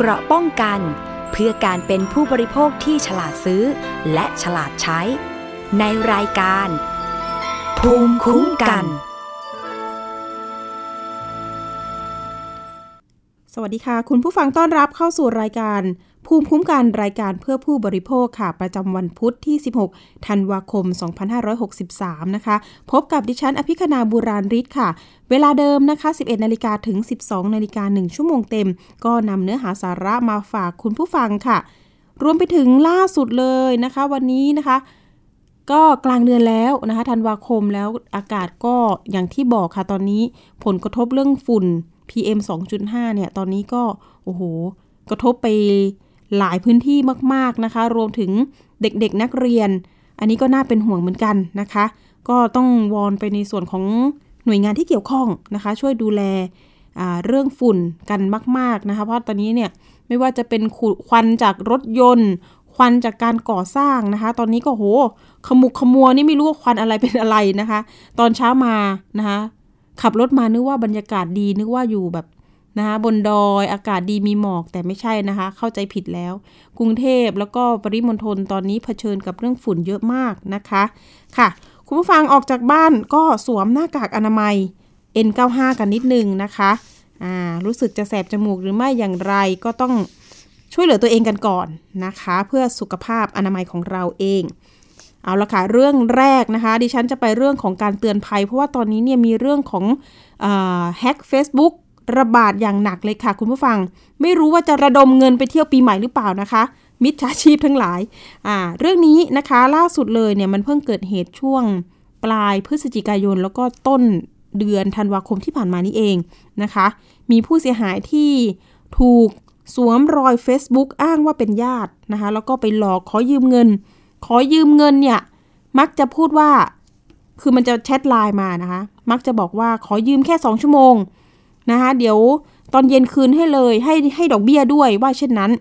เกราะป้องกัน เพื่อการเป็นผู้บริโภคที่ฉลาดซื้อ และฉลาดใช้ ในรายการ ภูมิคุ้มกัน สวัสดีค่ะ คุณผู้ฟังต้อนรับเข้าสู่รายการ ภูมิคุ้มกันรายการเพื่อผู้บริโภคค่ะ ประจำวันพุทธที่ 16 ธันวาคม 2563 นะคะ พบกับดิฉันอภิคณาบุราริศค่ะ เวลาเดิมนะคะ 11 นาฬิกาถึง 12 นาฬิกา 1 ชั่วโมงเต็ม ก็นำเนื้อหาสาระมาฝากคุณผู้ฟังค่ะ รวมไปถึงล่าสุดเลยนะคะ วันนี้นะคะก็กลางเดือนแล้วนะคะธันวาคมแล้วอากาศก็อย่างที่บอกค่ะ ตอนนี้ผลกระทบเรื่องฝุ่น PM 2.5 เนี่ย ตอนนี้ก็ โอ้โห กระทบไป หลายพื้นที่มากๆนะคะ รวมถึงเด็กๆนักเรียน อันนี้ก็น่าเป็นห่วงเหมือนกันนะคะ ก็ต้องวอนไปในส่วนของหน่วยงานที่เกี่ยวข้องนะคะ ช่วยดูแลเรื่องฝุ่นกันมาก ๆนะคะ เพราะตอนนี้เนี่ยไม่ว่าจะเป็นควันจากรถยนต์ ควันจากการก่อสร้างนะคะ ตอนนี้ก็โห ขมุกขมัวนี่ไม่รู้ว่าควันอะไรเป็นอะไรนะคะ ตอนเช้ามานะคะ ขับรถมานึกว่าบรรยากาศดีนึกว่าอยู่แบบ นะคะบนดอยอากาศดีมีหมอกแต่ไม่ใช่นะคะ เข้าใจผิดแล้ว กรุงเทพแล้วก็ปริมณฑลตอนนี้เผชิญกับเรื่องฝุ่นเยอะมากนะคะค่ะ คุณผู้ฟังออกจากบ้านก็สวมหน้ากากอนามัย N95 กันนิดนึงนะคะอ่ารู้สึกจะแสบจมูกหรือไม่อย่างไรก็ต้องช่วยเหลือตัวเองกันก่อนนะคะ เพื่อสุขภาพอนามัยของเราเองเอาละค่ะเรื่องแรกนะคะ ดิฉันจะไปเรื่องของการเตือนภัย เพราะว่าตอนนี้เนี่ยมีเรื่องของแฮ็กเฟซบุ๊ก ระบาดอย่างหนักเลยค่ะคุณผู้ฟัง ไม่รู้ว่าจะระดมเงินไปเที่ยวปีใหม่หรือเปล่านะคะ มิจฉาชีพทั้งหลายอ่าเรื่องนี้นะคะล่าสุดเลยเนี่ยมันเพิ่งเกิดเหตุช่วงปลายพฤศจิกายน แล้วก็ต้นเดือนธันวาคมที่ผ่านมานี้เองนะคะ มีผู้เสียหายที่ถูกสวมรอย Facebook อ้างว่าเป็นญาตินะคะ แล้วก็ไปหลอกขอยืมเงิน ขอยืมเงินเนี่ยมักจะพูดว่า คือมันจะแชทไลน์มานะคะ มักจะบอกว่าขอยืมแค่สองชั่วโมง นะคะเดี๋ยวตอนเย็นคืนให้เลยให้ให้ดอกเบี้ยด้วยว่าเช่นนั้น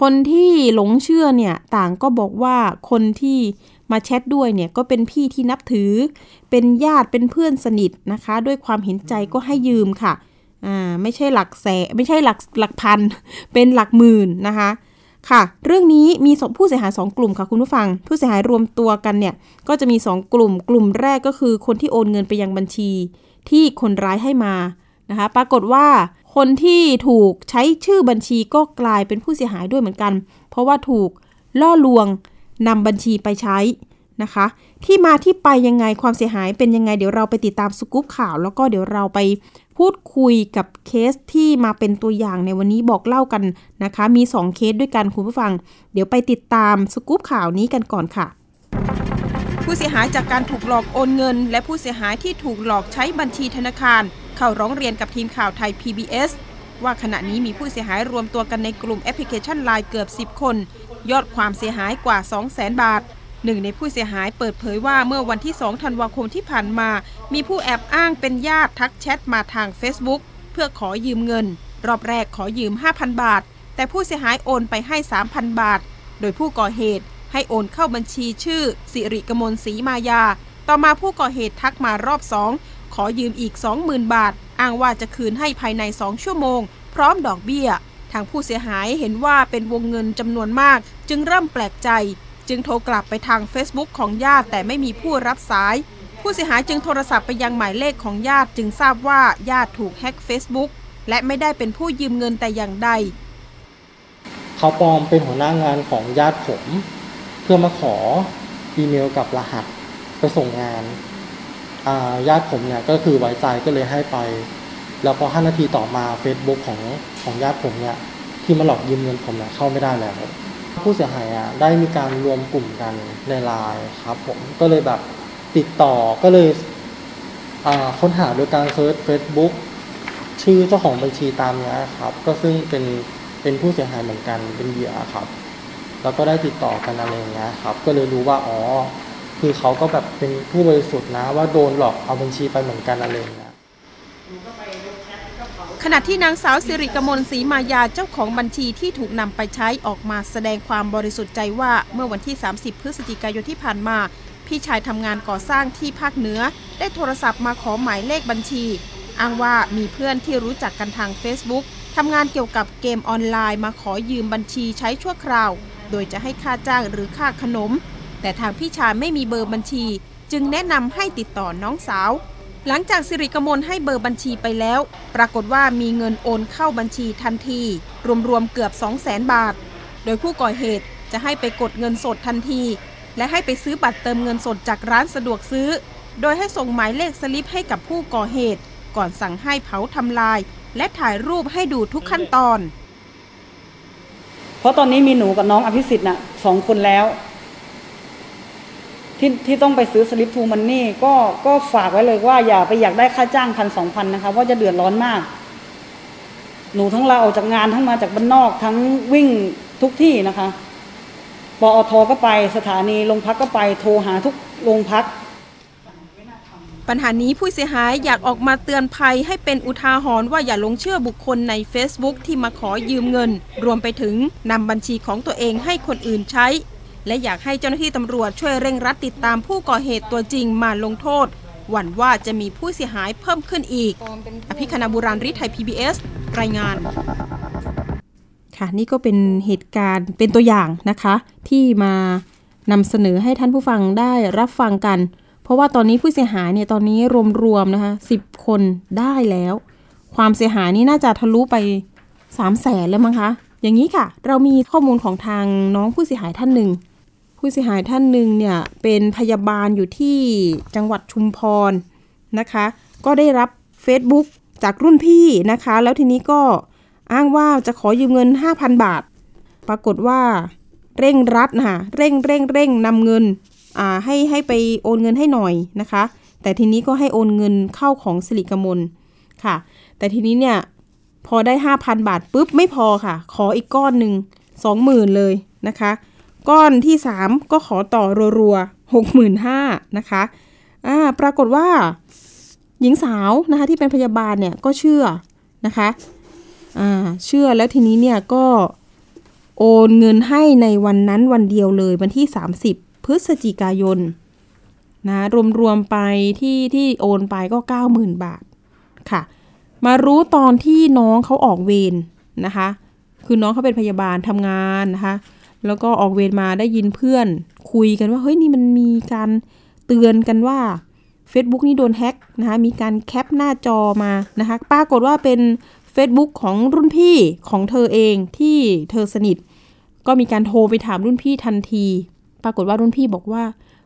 คนที่หลงเชื่อเนี่ยต่างก็บอกว่าคนที่มาแชทด้วยเนี่ยก็เป็นพี่ที่นับถือ เป็นญาติเป็นเพื่อนสนิทนะคะ ด้วยความเห็นใจก็ให้ยืมค่ะอ่าไม่ใช่หลักแสนไม่ใช่หลักหลักพัน เป็นหลักหมื่นนะคะค่ะ เรื่องนี้มีผู้เสียหาย 2 กลุ่มค่ะคุณผู้ฟัง ผู้เสียหายรวมตัวกันเนี่ย ก็จะมี 2 กลุ่ม กลุ่มแรกก็คือคนที่โอนเงินไปยังบัญชี ที่คนร้ายให้มา นะคะปรากฏว่าคนที่ถูกใช้ชื่อบัญชีก็กลายเป็นผู้เสียหายด้วยเหมือนกัน เพราะว่าถูกล่อลวงนำบัญชีไปใช้นะคะ ที่มาที่ไปยังไงความเสียหายเป็นยังไงเดี๋ยวเราไปติดตามสกู๊ปข่าว แล้วก็เดี๋ยวเราไปพูดคุยกับเคสที่มาเป็นตัวอย่างในวันนี้บอกเล่ากันนะคะ มี 2 เคสด้วยกันคุณผู้ฟัง เดี๋ยวไปติดตามสกู๊ปข่าวนี้กันก่อนค่ะ ผู้เสียหายจากการถูกหลอกโอนเงิน และผู้เสียหายที่ถูกหลอกใช้บัญชีธนาคาร เข้าร้องเรียนกับทีมข่าวไทย PBS ว่าขณะนี้มีผู้เสียหายรวมตัวกันในกลุ่มแอปพลิเคชันไลน์เกือบ 10 คน ยอดความเสียหายกว่า 200,000 บาทหนึ่งในผู้เสียหายเปิดเผยว่าเมื่อวันที่ 2 ธันวาคมที่ผ่านมา มีผู้แอบอ้างเป็นญาติทักแชทมาทาง Facebook เพื่อขอยืมเงิน รอบแรกขอยืม 5,000 บาท แต่ผู้เสียหายโอนไปให้ 3,000 บาท โดยผู้ก่อเหตุให้โอนเข้าบัญชีชื่อ สิริกมลศรีมายา ต่อมาผู้ก่อเหตุทักมารอบสอง ขอยืมอีก 20,000 บาท อ้างว่าจะคืนให้ภายใน 2 ชั่วโมง พร้อมดอกเบี้ย ทางผู้เสียหายเห็นว่าเป็นวงเงินจำนวนมาก จึงเริ่มแปลกใจ จึงโทรกลับไปทาง Facebook ของญาติแต่ไม่มีผู้รับสาย ผู้เสียหายจึงโทรศัพท์ไปยังหมายเลขของญาติจึงทราบว่าญาติถูกแฮ็ก Facebook และไม่ได้เป็นผู้ยืมเงินแต่อย่างใด เขาปลอมเป็นหัวหน้างานของญาติผม เพื่อมาขออีเมลกับรหัสไปส่งงาน ญาติผมเนี่ยก็คือไว้ใจก็เลยให้ไป แล้วพอ5นาทีต่อมา Facebook ของของญาติผมเนี่ยที่มาหลอกยืมเงินผมเนี่ยเข้าไม่ได้แล้ว ผู้เสียหายอะได้มีการรวมกลุ่มกันในไลน์ครับผมก็เลยแบบติดต่อก็เลยค้นหาโดยการเซิร์ช Facebook ชื่อเจ้าของบัญชีตามนี้ครับ ก็ซึ่งเป็นเป็นผู้เสียหายเหมือนกันเป็นเหยื่อครับ แล้วก็ได้ติดต่อกันอะไรอย่างเงี้ยครับ ก็เลยรู้ว่าอ๋อ คือเขาก็แบบเป็นผู้บริสุทธิ์นะ ว่าโดนหลอกเอาบัญชีไปเหมือนกันอะไรอย่างเงี้ยขณะที่นางสาวสิริกมลศรีมายาเจ้าของบัญชีที่ถูกนำไปใช้ออกมาแสดงความบริสุทธิ์ใจว่าเมื่อวันที่ 30 พฤศจิกายนที่ผ่านมา พี่ชายทำงานก่อสร้างที่ภาคเหนือ ได้โทรศัพท์มาขอหมายเลขบัญชี อ้างว่ามีเพื่อนที่รู้จักกันทาง Facebook ทำงานเกี่ยวกับเกมออนไลน์มาขอยืมบัญชีใช้ชั่วคราว โดยจะให้ค่าจ้างหรือค่าขนม แต่ทางพี่ชายไม่มีเบอร์บัญชี จึงแนะนำให้ติดต่อน้องสาว หลังจากสิริกมลให้เบอร์บัญชีไปแล้ว ปรากฏว่ามีเงินโอนเข้าบัญชีทันที รวมๆเกือบ 2 0 0 0 0 0บาท โดยผู้ก่อเหตุจะให้ไปกดเงินสดทันที และให้ไปซื้อบัตรเติมเงินสดจากร้านสะดวกซื้อ โดยให้ส่งหมายเลขสลิปให้กับผู้ก่อเหตุ ก่อนสั่งให้เผาทำลาย และถ่ายรูปให้ดูทุกขั้นตอน เพราะตอนนี้มีหนูกับน้องอภิสิทธิ์น่ะสองคนแล้ว ที่ที่ต้องไปซื้อสลิปทูมันนี่ก็ก็ฝากไว้เลยว่าอย่าไปอยากได้ค่าจ้างพันสองพันนะคะเพราะจะเดือดร้อนมาก หนูทั้งลาออกจากงานทั้งมาจากบ้านนอกทั้งวิ่งทุกที่นะคะปอทก็ไปสถานีโรงพักก็ไปโทรหาทุกโรงพัก ปัญหานี้ผู้เสียหายอยากออกมาเตือนภัยให้เป็นอุทาหรณ์ว่าอย่าหลงเชื่อบุคคลใน Facebook ที่มาขอยืมเงิน รวมไปถึงนำบัญชีของตัวเองให้คนอื่นใช้ และอยากให้เจ้าหน้าที่ตำรวจช่วยเร่งรัดติดตามผู้ก่อเหตุตัวจริงมาลงโทษ หวั่นว่าจะมีผู้เสียหายเพิ่มขึ้นอีก อภิคณาบุราริไทย PBS รายงาน ค่ะนี่ก็เป็นเหตุการณ์เป็นตัวอย่างนะคะ ที่มานำเสนอให้ท่านผู้ฟังได้รับฟังกัน เพราะว่าตอนนี้ผู้เสียหายเนี่ยตอนนี้รวมๆนะคะสิบคนได้แล้ว ความเสียหายนี่น่าจะทะลุไป3 0 0แสนแล้วมั้งคะอย่างนี้ค่ะ เรามีข้อมูลของทางน้องผู้เสียหายท่านหนึ่ง ผู้เสียหายท่านหนึ่งเนี่ยเป็นพยาบาลอยู่ที่จังหวัดชุมพรนะคะ ก็ได้รับ Facebook จากรุ่นพี่นะคะ แล้วทีนี้ก็อ้างว่าจะขอยืมเงิน 5,000 บาท ปรากฏว่าเร่งรัดนะคะเร่งเร่งเร่งนำเงินอ่าให้ให้ไปโอนเงินให้หน่อยนะคะ แต่ทีนี้ก็ให้โอนเงินเข้าของสิริกมลค่ะ แต่ทีนี้เนี่ยพอได้ 5,000 บาทปุ๊บไม่พอค่ะ ขออีกก้อนหนึ่ง20,000 เลยนะคะ ก้อนที่ 3 ก็ขอต่อรัวๆ65,000นะคะอ่าปรากฏว่าหญิงสาวนะคะที่เป็นพยาบาลเนี่ยก็เชื่อนะคะอ่าเชื่อแล้วทีนี้เนี่ยก็โอนเงินให้ในวันนั้นวันเดียวเลยวันที่ 30 พฤศจิกายนนะรวมๆไปที่ที่โอนไปก็ 90,000 บาทค่ะ มารู้ตอนที่น้องเขาออกเวรนะคะ คือน้องเขาเป็นพยาบาลทำงานนะคะ แล้วก็ออกเวรมาได้ยินเพื่อน คุยกันว่าเฮ้ยนี่มันมีการเตือนกันว่า Facebook นี่โดนแฮ็กนะคะมีการแคปหน้าจอมานะคะปรากฏว่าเป็น Facebook ของรุ่นพี่ของเธอเองที่เธอสนิท ก็มีการโทรไปถามรุ่นพี่ทันที ปรากฏว่ารุ่นพี่บอกว่า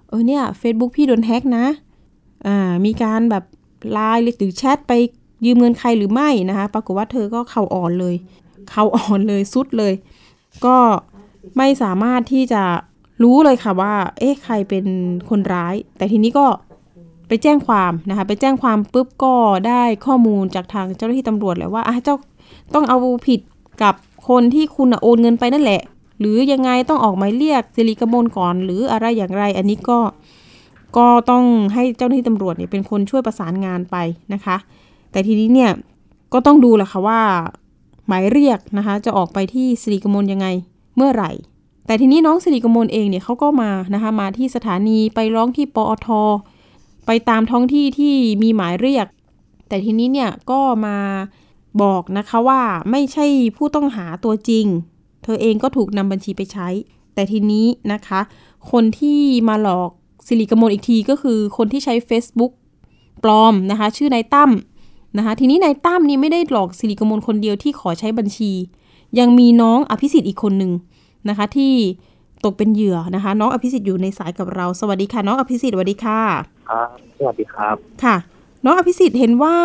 เออเนี่ย Facebook พี่โดนแฮ็กนะอ่ามีการแบบไลน์หรือแชทไปยืมเงินใครหรือไม่นะคะ ปรากฏว่าเธอก็เข่าอ่อนเลย เข่าอ่อนเลยสุดเลย ก็ ไม่สามารถที่จะรู้เลยค่ะว่า เอ๊ะใครเป็นคนร้าย แต่ทีนี้ก็ไปแจ้งความนะคะ ไปแจ้งความปุ๊บก็ได้ข้อมูลจากทางเจ้าหน้าที่ตำรวจแล้วว่าอะเจ้าต้องเอาผิดกับคนที่คุณโอนเงินไปนั่นแหละ หรือยังไงต้องออกหมายเรียกสิริกมลก่อน หรืออะไรอย่างไร อันนี้ก็ก็ต้องให้เจ้าหน้าที่ตำรวจเนี่ยเป็นคนช่วยประสานงานไปนะคะ แต่ทีนี้เนี่ยก็ต้องดูแหละค่ะว่าหมายเรียกนะคะ จะออกไปที่สิริกมลยังไง เมื่อไหร่ แต่ทีนี้น้องสิริกมลเองเนี่ยเขาก็มานะคะมาที่สถานีไปร้องที่ปอท ไปตามท้องที่ที่มีหมายเรียก แต่ทีนี้เนี่ยก็มาบอกนะคะว่าไม่ใช่ผู้ต้องหาตัวจริง เธอเองก็ถูกนำบัญชีไปใช้ แต่ทีนี้นะคะ คนที่มาหลอกสิริกมลอีกทีก็คือคนที่ใช้ Facebook ปลอมนะคะ ชื่อนายตั้มนะคะทีนี้นายตั้มนี่ไม่ได้หลอกสิริกมลคนเดียวที่ขอใช้บัญชี ยังมีน้องอภิสิทธิ์อีกคนหนึ่งนะคะ ที่ตกเป็นเหยื่อนะคะ น้องอภิสิทธิ์อยู่ในสายกับเรา สวัสดีค่ะ น้องอภิสิทธิ์สวัสดีค่ะครับสวัสดีครับค่ะ น้องอภิสิทธิ์เห็นว่า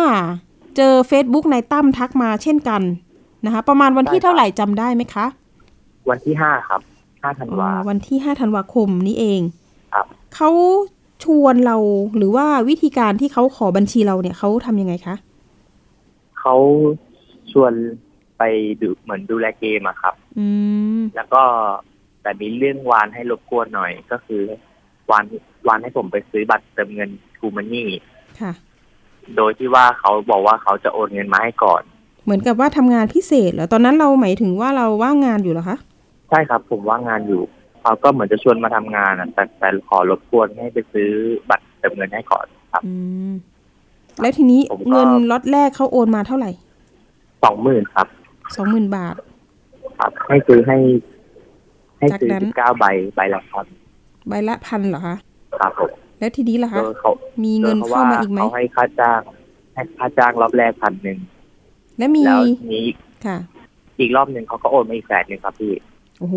เจอ Facebook นายตั้มทักมาเช่นกันนะคะ ประมาณวันที่ใช่ครับเท่าไหร่จำได้ไหมคะ วันที่ห้าครับห้าธันวาอ๋อวันที่5ธันวาคมนี้เองครับเขาชวนเราหรือว่าวิธีการที่เขาขอบัญชีเราเนี่ยเขาทำยังไงคะเขาชวน ไปดูเหมือนดูแลเกมอะครับ อืม แล้วก็แต่มีเรื่องวานให้รบกวนหน่อย ก็คือ วานวานให้ผมไปซื้อบัตรเติมเงินทูมันนี่ ค่ะ โดยที่ว่าเขาบอกว่าเขาจะโอนเงินมาให้ก่อน เหมือนกับว่าทำงานพิเศษเหรอ ตอนนั้นเราหมายถึงว่าเราว่างงานอยู่เหรอคะ ใช่ครับ ผมว่างงานอยู่ เขาก็เหมือนจะชวนมาทำงานอะแต่แต่ขอรบกวนให้ไปซื้อบัตรเติมเงินให้ก่อนครับ อืม แล้วทีนี้ผมก็ เงินล็อตแรกเขาโอนมาเท่าไหร่ สองหมื่นครับ สองหมื่นบาท ครับ ให้ซื้อให้ ให้ซื้อจากนั้น สิบเก้าใบใบละพันใบละพันเหรอคะ ครับผมแล้วทีนี้ล่ะคะ โดยเขามีเงินโดยเข้ามาอีกไหม เขาให้ค่าจ้าง ให้ค่าจ้างรอบแรกพันหนึ่งและมีแล้วนี้ค่ะ อีกรอบหนึ่งเขาก็โอนมาอีกแสนหนึ่งครับพี่โอ้โห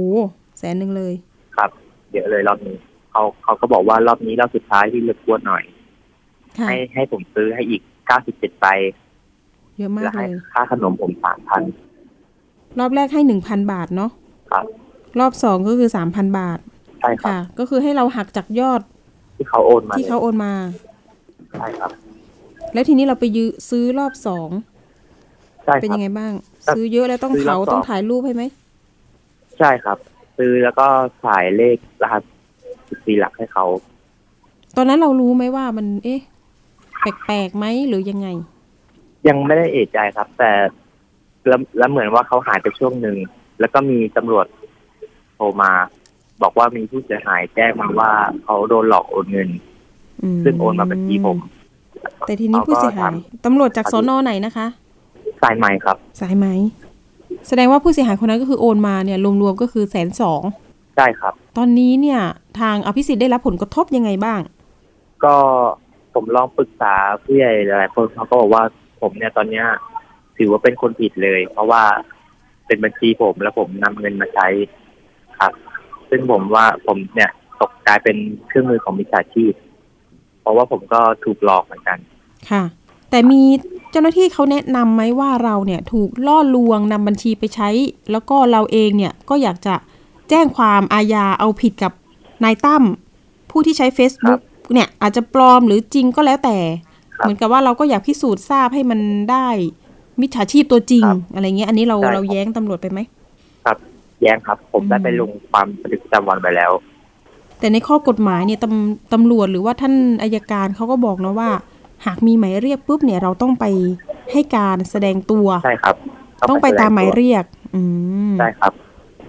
แสนหนึ่งเลย ครับเยอะเลยรอบนี้เขาเขาก็บอกว่ารอบนี้รอบสุดท้ายที่เลือกกวนหน่อย ค่ะ ให้ให้ผมซื้อให้อีกเก้าสิบเจ็ดใบเยอะมาและกเลให้ย ค่าขนมผมสามพัน รอบแรกให้หนึ่งพันบาทเนาะครับ รอบสองก็คือสามพันบาท ใช่ครับ ค่ะ ก็คือให้เราหักจากยอดที่เขาโอนมาที่เขาโอนมา ใช่ครับ แล้วทีนี้เราไปยือซื้อรอบสองใช่เป็นครัยับ งไงบ้าง ครับซื้อเยอะแล้วต้องซื้อรอบเผาสอง ต้องถ่ายรูปให้ไหมใช่ครับ ซื้อแล้วก็สายเลขรหัสสิบสี่หลักให้เขา ตอนนั้นเรารู้ไหมว่ามันเอ๊ะ แปลกๆไหมหรือยังไง ยังไม่ได้เอะใจครับ แต่ แล้วแล้วเหมือนว่าเขาหายไปช่วงหนึ่งแล้วก็มีตำรวจโทรมา บอกว่ามีผู้เสียหายแจ้งมาว่าเขาโดนหลอกโอนเงินอืมซึ่งโอนมาบัญชีผม แต่ทีนี้ผู้เสียหายตำรวจจากสอนอไหนนะคะ สายใหม่ครับ สายไหมแสดงว่าผู้เสียหายคนนั้นก็คือโอนมาเนี่ยรวมๆก็คือแสนสองใช่ครับ ตอนนี้เนี่ย ทางอภิสิทธิ์ได้รับผลกระทบยังไงบ้าง ก็ผมลองปรึกษาผู้ใหญ่หลายๆคนเขาก็บอกว่าผมเนี่ยตอนเนี้ย ถือว่าเป็นคนผิดเลย เพราะว่าเป็นบัญชีผมแล้วผมนำเงินมาใช้ครับ ซึ่งผมว่าผมเนี่ยตกกลายเป็นเครื่องมือของมิจฉาชีพ เพราะว่าผมก็ถูกหลอกเหมือนกัน ค่ะ แต่มีเจ้าหน้าที่เขาแนะนำไหมว่าเราเนี่ยถูกล่อลวงนำบัญชีไปใช้ แล้วก็เราเองเนี่ยก็อยากจะแจ้งความอาญาเอาผิดกับนายตั้มผู้ที่ใช้ Facebook เนี่ยอาจจะปลอมหรือจริงก็แล้วแต่ครับเหมือนกับว่าเราก็อยากพิสูจน์ทราบให้มันได้ มิจฉาชีพตัวจริงครับอะไรเงี้ย อันนี้เราใช่ครับเราแย้งตำรวจไปไหมครับ แย้งครับ ผมได้อืมไปลงความบันทึกประจำวันไปแล้ว แต่ในข้อกฎหมายเนี่ยตำตำรวจหรือว่าท่านอายการเขาก็บอกนะว่า หากมีหมายเรียกปุ๊บเนี่ยเราต้องไปให้การแสดงตัวใช่ครับ ต้องไปตามหมายเรียก อืมใช่ครับ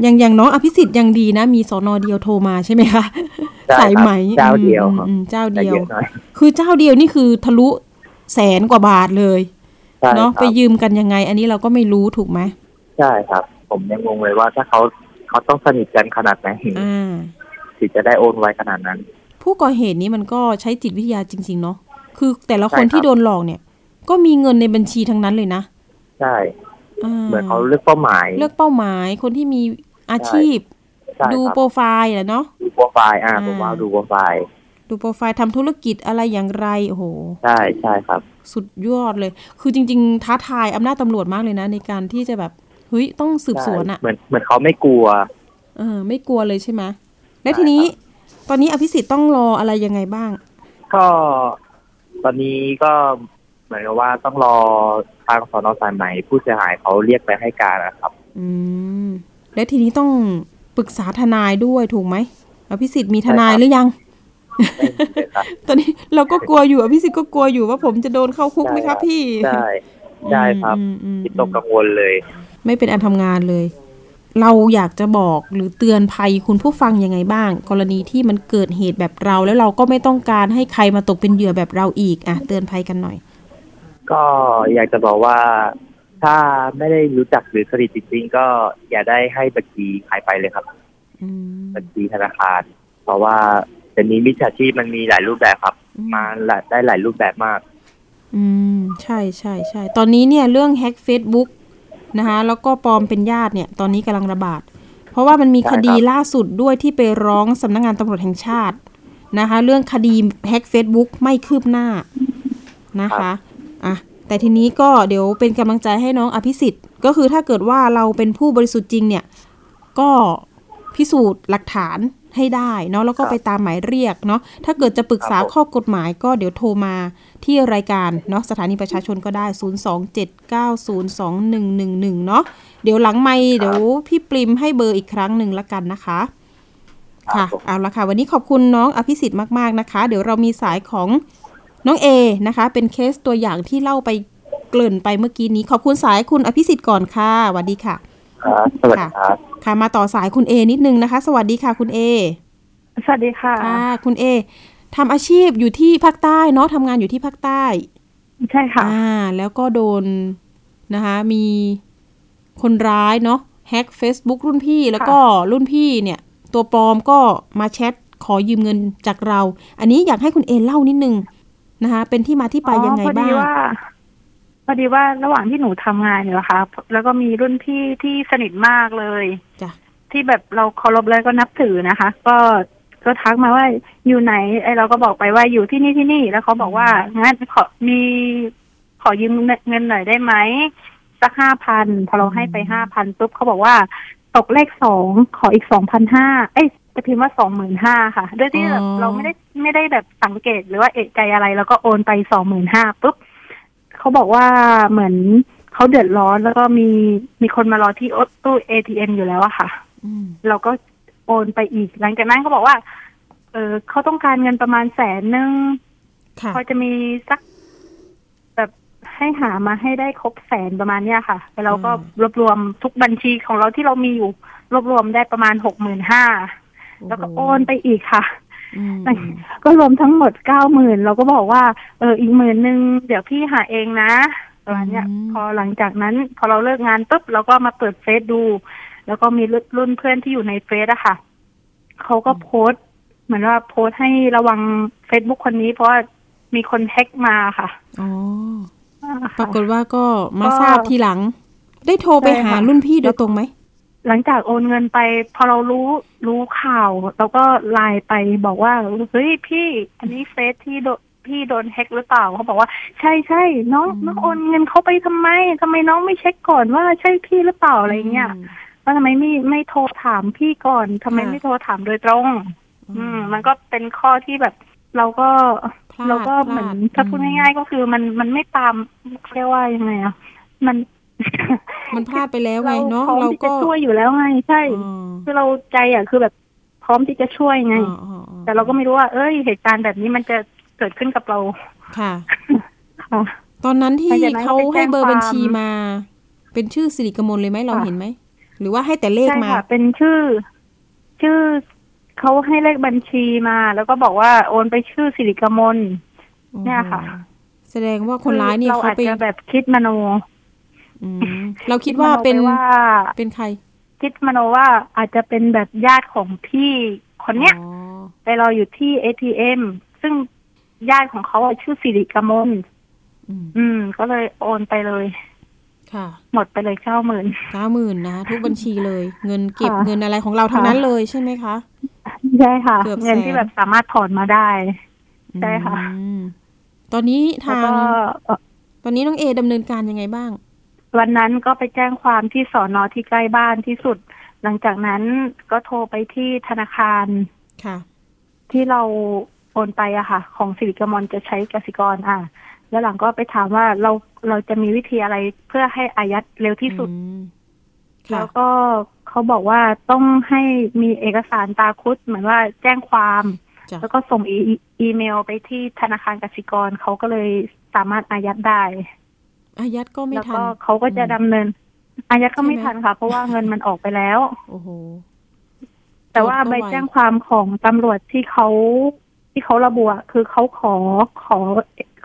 อย่างอย่างน้องอภิสิทธิ์ยังดีนะ มีสอนอเดียวโทรมาใช่ไหมคะใช่ครับสายไหมเจ้าเดียวอืมครับอืมเจ้าแต่เดียวเยอะหน่อยคือเจ้าเดียวนี่คือทะลุแสนกว่าบาทเลยใช่ค เนาะรับไปยืมกันยังไง อันนี้เราก็ไม่รู้ถูกไหมใช่ครับ ผมยังงงเลยว่าถ้าเขาเขาต้องสนิทกันขนาดไหนอ่าถึงจะได้โอนไว้ขนาดนั้น ผู้ก่อเหตุนี้มันก็ใช้จิตวิทยาจริง ๆ เนาะคือแต่ละคนใช่ครับที่โดนหลอกเนี่ย ก็มีเงินในบัญชีทั้งนั้นเลยนะใช่าเหมือนเขาเลือกเป้าหมาย เลือกเป้าหมายคนที่มีอาชีพใช่ดูครับโปรไฟล์แหละเนาะดูโปรไฟล์อ่าอ่าผมว่าดูโปรไฟล์ ดูโปรไฟล์ทำธุรกิจอะไรอย่างไรโอ้โหใช่ใช่ครับ สุดยอดเลย คือจริง ๆ ท้าทายอำนาจตำรวจมากเลยนะ ในการที่จะแบบเฮ้ยต้องสืบสวนอะใช่เหมือนเหมือนเขาไม่กลัว เออ ไม่กลัวเลยใช่ไหมและใช่ทีนี้ครับตอนนี้อภิสิทธิ์ต้องรออะไรยังไงบ้าง ก็ตอนนี้ก็เหมือนกับว่าต้องรอทางสอนอสายใหม่ผู้เสียหายเขาเรียกไปให้การนะครับ อืม และทีนี้ต้องปรึกษาทนายด้วยถูกไหมอภิสิทธิ์มีทนายใช่ครับหรือยัง ตอนนี้เราก็กลัวอยู่อภิสิทธิ์ก็กลัวอยู่ว่าผมจะโดนเข้าคุกไหมครับพี่ใช่ใช่ครับอืมอืมคิดอืตมกกังวลเลย ไม่เป็นอันทำงานเลย เราอยากจะบอกหรือเตือนภัยคุณผู้ฟังยังไงบ้าง กรณีที่มันเกิดเหตุแบบเรา แล้วเราก็ไม่ต้องการให้ใครมาตกเป็นเหยื่อแบบเราอีกอะเตือนภัยกันหน่อย ก็อยากจะบอกว่าถ้าไม่ได้รู้จักหรือสนิทจริงๆก็อย่าได้ให้บัญชีใครไปเลยครับอืมบัญชีธนาคาร เพราะว่า เดี๋ยวนี้มิจฉาชีพมันมีหลายรูปแบบครับอืมมาหลายได้หลายรูปแบบมาก อืม ใช่ใช่ใช่ตอนนี้เนี่ยเรื่องแฮ็ก Facebook นะคะแล้วก็ปลอมเป็นญาติเนี่ย ตอนนี้กำลังระบาด เพราะว่ามันมีใช่คดีครับล่าสุดด้วยที่ไปร้องสำนักงงานตำรวจแห่งชาตินะคะ เรื่องคดีแฮ็ก Facebook ไม่คืบหน้านะคะอะแต่ทีนี้ก็เดี๋ยวเป็นกำลังใจให้น้องอภิสิทธิ์ ก็คือถ้าเกิดว่าเราเป็นผู้บริสุทธิ์จริงเนี่ย ก็พิสูจน์หลักฐาน ให้ได้เนาะแล้วก็ครับไปตามหมายเรียกเนาะถ้าเกิดจะปรึกษาครับผมข้อกฎหมายก็เดี๋ยวโทรมาที่รายการเนาะสถานีประชาชนก็ได้ 027902111 เนาะเดี๋ยวหลังไม่เดี๋ยวพี่ปริมให้เบอร์อีกครั้งหนึ่งละกันนะคะครัค่ะบผมเอาละค่ะ วันนี้ขอบคุณน้องอภิสิทธิ์มาก ๆ นะคะ เดี๋ยวเรามีสายของน้องเอนะคะ เป็นเคสตัวอย่างที่เล่าไปเกริ่นไปเมื่อกี้นี้ ขอบคุณสายคุณอภิสิทธิ์ก่อนค่ะสวัสดีค่ะ ครับสวัสดีครับค่ะมาต่อสายคุณเอนิดนึงนะคะ สวัสดีค่ะคุณเอสวัสดีค่ะค่ะคุณเอทำอาชีพอยู่ที่ภาคใต้เนาะทำงานอยู่ที่ภาคใต้ ใช่ค่ะอ่าแล้วก็โดนนะคะ มีคนร้ายเนาะแฮ็ก Facebook รุ่นพี่แล้วก็รุ่นพี่เนี่ย ตัวปลอมก็มาแชทขอยืมเงินจากเรา อันนี้อยากให้คุณเอเล่านิดนึงนะคะ เป็นที่มาที่ไปยังไงอ๋อพอบ้าดีงว่า พอดีว่าระหว่างที่หนูทำงานอยู่อะค่ะแล้วก็มีรุ่นพี่ที่สนิทมากเลยจ้ะที่แบบเราเคารพแล้วก็นับถือนะคะ ก็ก็ทักมาว่าอยู่ไหนไอเราก็บอกไปว่าอยู่ที่นี่ที่นี่ แล้วเขาบอกว่างั้นขอมีขอยืมเงินหน่อยได้ไหมสักห้าพันพอเราให้ไปห้าพันปุ๊บเขาบอกว่า ตกเลขสองขออีกสองพันห้าเอ้ยจะพิมพ์ว่าสองหมื่นห้าค่ะด้วยที่แบบอ๋อเราไม่ได้ไม่ได้แบบสังเกตหรือว่าเอะใจอะไร แล้วก็โอนไปสองหมื่นห้าปุ๊บ เขาบอกว่าเหมือนเขาเดือดร้อนแล้วก็มีมีคนมารอที่ตู้เอทีเอ็มอยู่แล้วอะค่ะอืมเราก็โอนไปอีกหลังจากนั้นเขาบอกว่า เออเขาต้องการเงินประมาณแสนหนึ่งค่ะพอจะมีสักแบบให้หามาให้ได้ครบแสนประมาณเนี้ยค่ะแล้วเราก็รวบรวมทุกบัญชีของเราที่เรามีอยู่ รวบรวมได้ประมาณหกหมื่นห้าแล้วก็โอนไปอีกค่ะอืม ก็รวมทั้งหมดเก้าหมื่นเราก็บอกว่า เอออีกหมื่นหนึ่งเดี๋ยวพี่หาเองนะประมาณเนี้ยพอหลังจากนั้น พอเราเลิกงานปุ๊บเราก็มาเปิดเฟซดู แล้วก็มีรุ่นเพื่อนที่อยู่ในเฟซอะค่ะเขาก็โพสต์เหมือนว่าโพสต์ให้ระวังเฟซบุ๊กคนนี้ เพราะว่ามีคนแฮ็กมาค่ะอ๋ออ่าปค่ะรากฏว่าก็มาก็ทราบทีหลัง ได้โทรไปใช่หาค่ะรุ่นพี่โดยตรงไหม หลังจากโอนเงินไปพอเรารู้รู้ข่าวเราก็ไลน์ไปบอกว่าเฮ้ยพี่ อันนี้เฟซที่โดพี่โดนแฮ็กหรือเปล่าเขาบอกว่า ใช่ใช่น้องน้องโอนเงินเขาไปทำไมทำไมน้องไม่เช็คก่อนว่าใช่พี่หรือเปล่าอะไรเงี้ยว่าทำไมไม่ไม่โทรถามพี่ก่อนทำไมค่ะไม่โทรถามโดยตรง อืม มันก็เป็นข้อที่แบบ เราก็พลาดเราก็พลาดเหมือนถ้าพูดอืมง่ายๆก็คือมันมันไม่ตามเรียกว่ายังไงอะมัน มันพลาดไปแล้วไงเนาะพร้อมเราที่ก็จะช่วยอยู่แล้วไงใช่อ๋อคือเราใจอะคือแบบพร้อมที่จะช่วยไงอ๋ออ๋ออ๋อแต่เราก็ไม่รู้ว่า เอ้ยเหตุการณ์แบบนี้มันจะเกิดขึ้นกับเราค่ะค่ะตอนนั้นที่หลังจากนั้นเขาก็ไปแจ้งให้เบอร์บัญชีความมา เป็นชื่อสิริกมลเลยไหมเราค่ะเห็นไหมหรือว่าให้แต่เลขใช่มาค่ะเป็นชื่อ ชื่อเขาให้เลขบัญชีมา แล้วก็บอกว่าโอนไปชื่อสิริกมลเนี่ยค่ะโอ้โหแสดงว่าคนร้ายเนี่ยเราเขาอาจไปจะแบบคิดมโนอืม เราคิดว่าเป็นคิดมโว่าเป็นใคร คิดมโนว่าอาจจะเป็นแบบญาติของพี่คนเนี้ยอ๋อไปรออยู่ที่ ATM ซึ่งญาติของเขาอะชื่อสิริกมลอืมอืม ก็เลยโอนไปเลย ค่ะ หมดไปเลยเก้าหมื่นเก้าหมื่นนะคะทุกบัญชีเลย เงินเก็บค่ะเงินอะไรของเราทั้งค่ะนั้นเลยใช่ไหมคะใช่ค่ะเกือบแสนเงินที่แบบสามารถถอนมาได้ใช่ค่ะอืมตอนนี้แล้วทางก็เอ่อตอนนี้น้องเอดำเนินการยังไงบ้าง วันนั้นก็ไปแจ้งความที่สอนอที่ใกล้บ้านที่สุด หลังจากนั้นก็โทรไปที่ธนาคารค่ะ ที่เราโอนไปอะค่ะ ของสิริกมลจะใช้กสิกรอะ แล้วหลังก็ไปถามว่าเราเราจะมีวิธีอะไรเพื่อให้อายัดเร็วที่สุดอืมค่ะแล้วก็เขาบอกว่าต้องให้มีเอกสารตาคุดเหมือนว่าแจ้งความจ้ะแล้วก็ส่งอีอีเมลไปที่ธนาคารกสิกรเขาก็เลยสามารถอายัดได้ อายัดก็ไม่แล้วทันก็เขาก็จะอืมดำเนิน อายัดก็ไม่ใช่ไหมทันค่ะ เพราะว่าเงินมันออกไปแล้ว โอ้โห แต่ว่าโจทย์ก็ใบไวแจ้งความของตำรวจที่เขาที่เขาระบุอะคือเขาขอขอ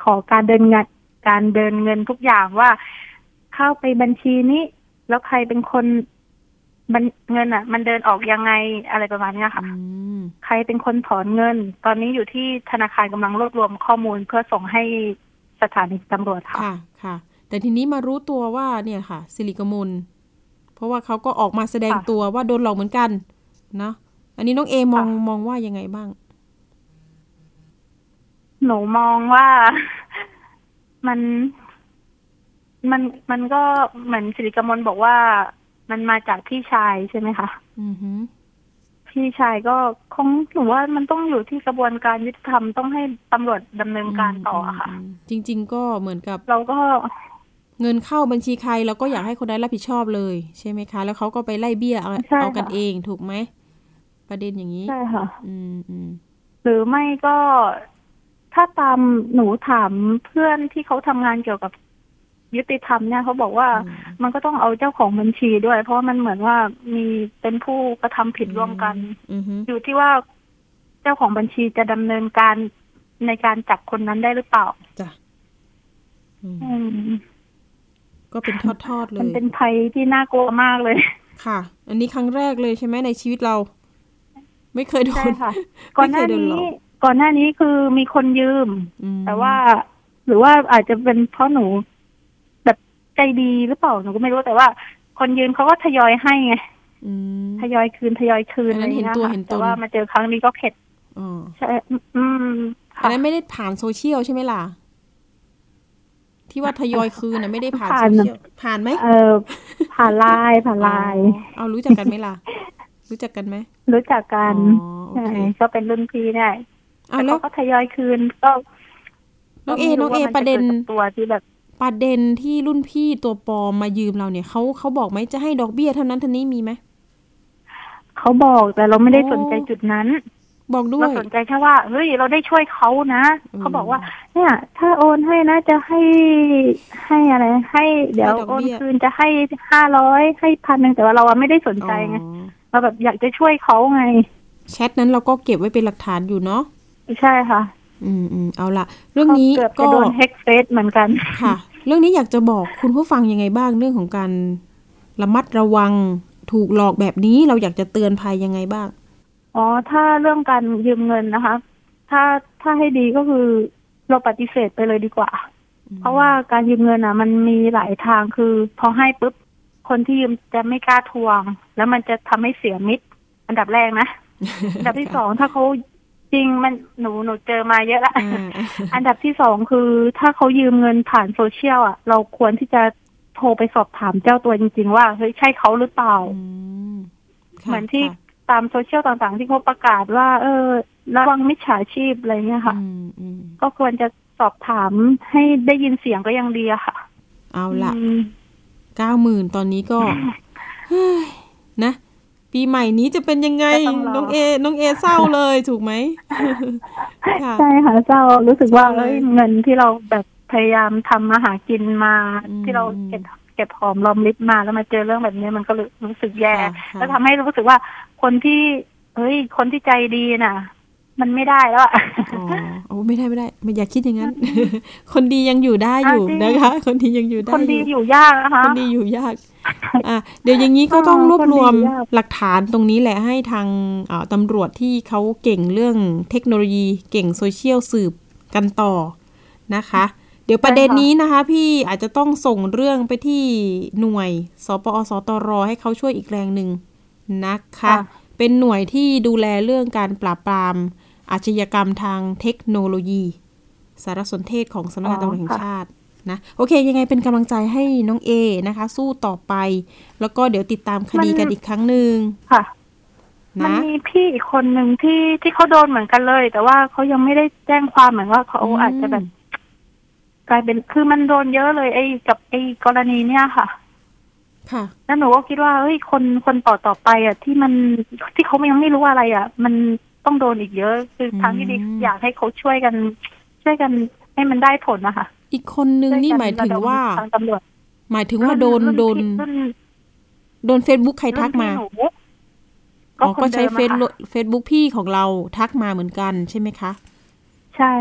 ขอการเดินเงินการเดินเงินทุกอย่างว่าเข้าไปบัญชีนี้ แล้วใครเป็นคนบัญเงินอะ มันเดินออกยังไงอะไรประมาณเนี้ยค่ะอืมใครเป็นคนถอนเงิน ตอนนี้อยู่ที่ธนาคารกำลังรวบรวมข้อมูลเพื่อส่งให้สถานีตำรวจค่ะ ค่ะค่ะ แต่ทีนี้มารู้ตัวว่าเนี่ยค่ะ สิริกมลเพราะว่าเขาก็ออกมาแสดงค่ะตัวว่าโดนหลอกเหมือนกันเนาะอันนี้น้องเอมองค่ะมองว่ายังไงบ้าง หนูมองว่ามัน มันมันก็เหมือนสิริกมลบอกว่ามันมาจากพี่ชายใช่ไหมคะอือหือพี่ชายก็คงหนูว่ามันต้องอยู่ที่กระบวนการยุติธรรมต้องให้ตำรวจดำเนินการต่ออะค่ะมจริง ๆ ก็เหมือนกับ เราก็ เงินเข้าบัญชีใครเราก็อยากให้คนนั้นรับผิดชอบเลยใช่ไหมคะ แล้วเขาก็ไปไล่เบี้ยเอาใช่เอากันค่ะเองถูกไหมประเด็นอย่างนี้ใช่ค่ะ อืมอืมหรือไม่ก็ถ้าตามหนูถามเพื่อนที่เขาทำงานเกี่ยวกับยุติธรรมเนี่ยเขาบอกว่าอืมมันก็ต้องเอาเจ้าของบัญชีด้วย เพราะว่ามันเหมือนว่ามีเป็นผู้กระทำผิดร่วมกันอือหืออยู่ที่ว่าเจ้าของบัญชีจะดำเนินการในการจับคนนั้นได้หรือเปล่าจ้ะอืมอืม ก็เป็นทอดๆเลมันยเป็นภัยที่น่ากลัวมากเลย ค่ะ อันนี้ครั้งแรกเลยใช่ไหมในชีวิตเรา ไม่เคยโดใช่นค่ะ ก่อนหน้าไม่เคยโดนหลนี้อกก่อนหน้านี้คือมีคนยืมอืม แต่ว่า หรือว่าอาจจะเป็นเพราะหนู แบบใจดีหรือเปล่าหนูก็ไม่รู้แต่ว่า คนยืมเขาก็ทยอยให้ไงอืมทยอยคืนทยอยคืนอันอะไรนั้นเห็นเงี้ยตัวค่ะเห็นตนแต่ว่ามาเจอครั้งนี้ก็เข็ดอ๋อใช่อืมอันค่ะนั้นไม่ได้ผ่านโซเชียลใช่ไหมล่ะ ที่ว่าทยอยคืนนะไม่ได้ผ่านผ่าโซนเชียลผ่านไหมเออผ่านไลน์ผ่านไลน์อ๋อเอารู้จักกันไหมล่ะ รู้จักกันไหมรู้จักกันอ๋อโอใช่เคก็เป็นรุ่นพี่เนี่ยเอาแต่แล้วเขาก็ทยอยคืนก็น้องเอก็ไม่น้องเอว่ามัประเด็นจกิกับตัวที่แบบประเด็นที่รุ่นพี่ตัวปลอมมายืมเราเนี่ยเขาเขาบอกไหมจะให้ดอกเบี้ยเท่านั้นเท่านี้มีไหมเขาบอกแต่เราไม่ได้โอ้สนใจจุดนั้น บอกด้วเรายสนใจแค่ว่าเฮ้ยเราได้ช่วยเขานะอืมเขาบอกว่า เนี่ย ถ้าโอนให้นะจะให้ให้อะไร ให้เดี๋ยวให้ดอกโอนเบี้ยคืนจะให้ห้าร้อยให้พันหนึ่งแต่ว่าเราอะไม่ได้สนใจไงอ๋อเราแบบอยากจะช่วยเขาไง แชทนั้นเราก็เก็บไว้เป็นหลักฐานอยู่เนาะใช่ค่ะ อืมอืมเอาละเรื่องนี้เกือบจะก็โดนแฮกเฟซเหมือนกันค่ะ เรื่องนี้อยากจะบอกคุณผู้ฟังยังไงบ้างเรื่องของการระมัดระวังถูกหลอกแบบนี้เราอยากจะเตือนภัยยังไงบ้าง อ๋อ ถ้าเรื่องการยืมเงินนะคะ ถ้าถ้าให้ดีก็คือเราปฏิเสธไปเลยดีกว่า เพราะว่าการยืมเงินอะ มันมีหลายทางคือ พอให้ปุ๊บคนที่ยืมจะไม่กล้าทวง แล้วมันจะทำให้เสียมิตร อันดับแรกนะอันดับที่สองถ้าเขาจริงมันหนูหนูเจอมาเยอะละอ่าอันดับที่สองคือถ้าเขายืมเงินผ่านโซเชียลอะ เราควรที่จะโทรไปสอบถามเจ้าตัวจริง ๆ ว่าเฮ้ยใช่เขาหรือเปล่าอืมค่ะเหมือนที่ค่ะ ตามโซเชียลต่างๆ ที่เขาประกาศว่า เออ ระวังมิจฉาชีพอะไรเงี้ยค่ะอืมอืมก็ควรจะสอบถามให้ได้ยินเสียงก็ยังดีอะค่ะ เอาละอืมเก้าหมื่นตอนนี้ก็เฮ้ยนะ ปีใหม่นี้จะเป็นยังไงก็ต้องรอน้องเอ น้องเอเศร้าเลยถูกไหมค่ะใช่ค่ะเศร้ารู้สึกว่าเศร้าเลยเอ้ยเงินที่เราแบบพยายามทำมาหากินมาอืมที่เราเก็บ เก็บหอมรอมริบมาแล้วมาเจอเรื่องแบบนี้มันก็รู้รู้สึกแย่ค่ะค่ะแล้วทำให้รู้สึกว่าคนที่เฮ้ย คนที่ใจดีน่ะ มันไม่ได้แล้วอะอ๋อโอ้ไม่ได้ไม่ได้ไม่อยากคิดอย่างนั้น คนดียังอยู่ได้อยู่อะจริงนะคะ คนดียังอยู่ได้คนดีอยู่อยู่ยากนะคะคนดีอยู่ยากอะเดี๋ยวอย่างนี้ก็ต้องอ่ารวบรวมคนดียากหลักฐานตรงนี้แหละให้ทางเอ่อตำรวจที่เขาเก่งเรื่องเทคโนโลยี เก่งโซเชียลสืบกันต่อนะคะ เดี๋ยวประเด็นนี้นะคะ พี่อาจจะต้องส่งเรื่องไปที่หน่วยสปอสตรให้เขาช่วยอีกแรงหนึ่งนะคะ เป็นหน่วยที่ดูแลเรื่องการปราบปรามอาชญากรรมทางเทคโนโลยี สารสนเทศของสำนักงานตำรวจแห่งชาตินะโอเค ยังไงเป็นกำลังใจให้น้องเอนะคะ สู้ต่อไป แล้วก็เดี๋ยวติดตามคดีกันอีกครั้งหนึ่งค่ะมันนะมีพี่อีกคนหนึ่งที่ที่เขาโดนเหมือนกันเลย แต่ว่าเขายังไม่ได้แจ้งความเหมือนว่าเขาอืมอาจจะแบบ กลายเป็นคือมันโดนเยอะเลย ไอ้กับไอ้กรณีเนี้ยค่ะ ค่ะแล้วหนูก็คิดว่าเฮ้ยคนคนต่อต่อไป อะ ที่มันที่เขายังไม่รู้อะไร อะ มันต้องโดนอีกเยอะ คือทางที่ดีอืมอยากให้เขาช่วยกัน ช่วยกันให้มันได้ผลนะคะอีกคนนึงนี่ช่วกัหมายถึงระดว่าทางตำรวจหมายถึงว่าโดนรุ่โดนพี่รุ่นโดนเฟซบุ๊กใครทักมารุ่นพี่หนูอ๋อก็ใช้คนเฟดิซมอะค่ะเฟซบุ๊กพี่ของเราทักมาเหมือนกันใช่ไหมคะ ใช่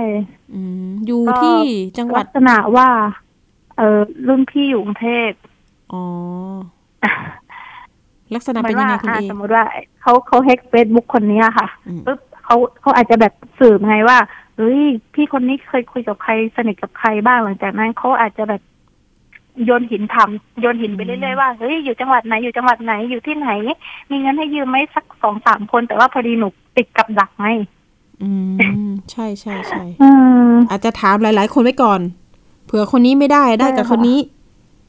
อืมอยู่ก็ที่จังหวัลัดกษณะว่า เออรุ่นพี่อยู่กรุงเทพอ๋อ ลักษณะหมืเป็นยังไงคุณว่าเออ่าสมมติว่าเขาเขาแฮกเฟซบุ๊กคนนี้อะค่ะอืมปุ๊บเขาเขาอาจจะแบบสืบไงว่าเฮ้ยพี่คนนี้เคยคุยกับใครสนิทกับใครบ้างหลังจากนั้นเขาอาจจะแบบโยนหินถามโยนหินไปเรื่อยๆว่าเฮ้ยอยู่จังหวัดไหนอยู่จังหวัดไหนอยู่ที่ไหน มีเงินให้ยืมไหมสักสองสามคนแต่ว่าพอดีหนูติดกับดักไง อืมใช่ใช่ใช่อืมอาจจะถามหลาย ๆ คนไว้ก่อน เผื่อคนนี้ไม่ได้ได้กับใช่ค่ะคนนี้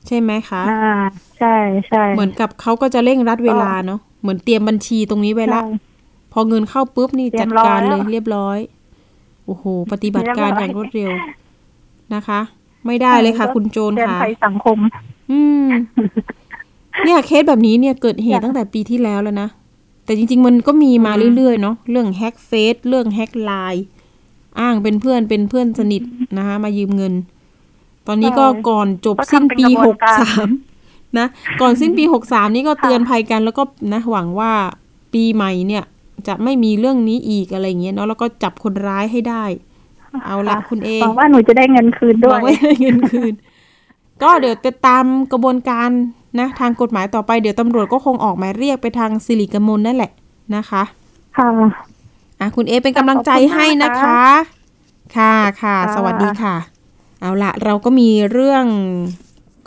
ใช่ไหมคะอ่าใช่ใช่เหมือนกับเขาก็จะเร่งรัดเวลาเนาะเหมือนเตรียมบัญชีตรงนี้ไว้ละใช่พอเงินเข้าปุ๊บนี่เตรียมรอจัดการเลยแล้วเรียบร้อย โอ้โห ปฏิบัติการเรีอยบร้อยย่างรวดเร็วนะคะ ไม่ได้เลยค่ะ คุณโจรเตือนค่ะภัยสังคม อืม เนี่ยเคสแบบนี้เนี่ยเกิดเหตุตั้งแต่ปีที่แล้วแล้วนะ แต่จริง ๆ มันก็มีมาเรื่อย ๆ เนาะเรื่องแฮ็กเฟซเรื่องแฮ็กไลน์อ้างเป็นเพื่อนเป็นเพื่อนสนิทนะคะมายืมเงิน ตอนนี้ก็ใช่ก่อนจบก็สิ้นทำเป็นปีกระบหวนกการสามนะก่อนสิ้นปีหกสามนี่ก็เตือนภัยกันแล้วก็นะหวังว่าปีใหม่เนี่ย จะไม่มีเรื่องนี้อีกอะไรเงี้ยเนาะแล้วก็จับคนร้ายให้ได้ เอาละคุณเอหวังว่าหนูจะได้เงินคืนด้หววัยงว่าได้เงินคืน ก็เดี๋ยวไปตามกระบวนการ นะทางกฎหมายต่อไปเดี๋ยวตำรวจก็คงออกหมายเรียกไปทางสิริกมลนั่นแหละนะคะค่ะอะคุณเอเป็นกำลังใจให้นะคะ ค่ะค่ะ สวัสดีค่ะ เอาละเราก็มีเรื่อง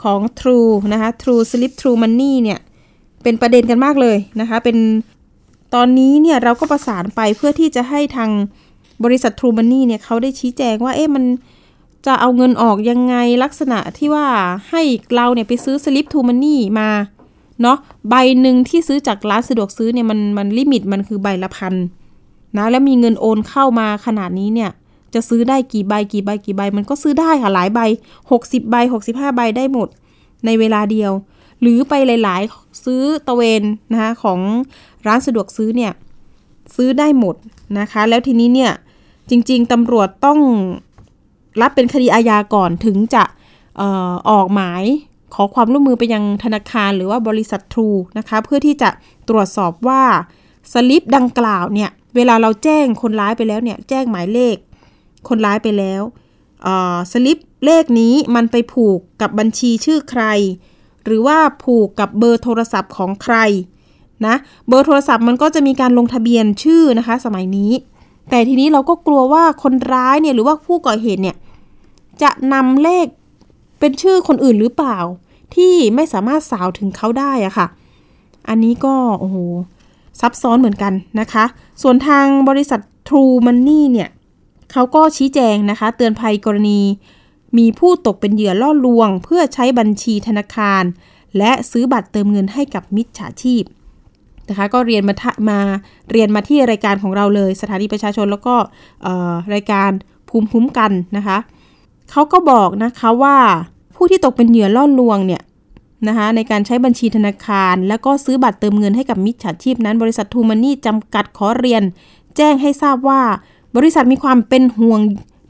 ของ True นะคะ True Slip True Money เนี่ยเป็นประเด็นกันมากเลยนะคะ เป็นตอนนี้เนี่ยเราก็ประสานไปเพื่อที่จะให้ทางบริษัท True Money เนี่ยเขาได้ชี้แจงว่าเอ๊ะมัน จะเอาเงินออกยังไงลักษณะที่ว่าให้เราเนี่ยไปซื้อ Slip True Money มาเนาะใบหนึ่งที่ซื้อจากร้านสะดวกซื้อเนี่ยมันมันลิมิตมันคือใบละพันนะแล้วมีเงินโอนเข้ามาขนาดนี้เนี่ย จะซื้อได้กี่ใบกี่ใบกี่ใบ มันก็ซื้อได้ค่ะหลายใบ 60 ใบ 65 ใบได้หมด ในเวลาเดียว หรือไปหลาย ๆ ซื้อตะเวนนะคะของร้านสะดวกซื้อเนี่ยซื้อได้หมดนะคะ แล้วทีนี้เนี่ยจริง ๆตำรวจต้อง รับเป็นคดีอาญาก่อนถึงจะออออกหมายขอความร่วมมือไปยังธนาคารหรือว่าบริษัททรูนะคะเพื่อที่จะตรวจสอบว่าสลิปดังกล่าวเนี่ยเวลาเราแจ้งคนร้ายไปแล้วเนี่ยแจ้งหมายเลข คนร้ายไปแล้วสลิปเลขนี้มันไปผูกกับบัญชีชื่อใคร หรือว่าผูกกับเบอร์โทรศัพท์ของใครนะเบอร์โทรศัพท์มันก็จะมีการลงทะเบียนชื่อนะคะ สมัยนี้ แต่ทีนี้เราก็กลัวว่าคนร้ายเนี่ยหรือว่าผู้ก่อเหตุเนี่ยจะนำเลขเป็นชื่อคนอื่นหรือเปล่า ที่ไม่สามารถสาวถึงเขาได้อะค่ะ อันนี้ก็โอ้โหซับซ้อนเหมือนกันนะคะ ส่วนทางบริษัท True Money เนี่ยเขาก็ชี้แจงนะคะ เตือนภัยกรณีมีผู้ตกเป็นเหยื่อล่อลวง เพื่อใช้บัญชีธนาคาร และซื้อบัตรเติมเงินให้กับมิจฉาชีพ นะคะ ก็เรียนมามาเรียนมาที่รายการของเราเลย สถานีประชาชนแล้วก็รายการภูมิคุ้มกันนะคะเขาก็บอกนะคะว่าผู้ที่ตกเป็นเหยื่อล่อลวงเนี่ยนะคะในการใช้บัญชีธนาคาร แล้วก็ซื้อบัตรเติมเงินให้กับมิจฉาชีพนั้น บริษัททูมันนี่จำกัดขอเรียน แจ้งให้ทราบว่า บริษัทมีความเป็นห่วง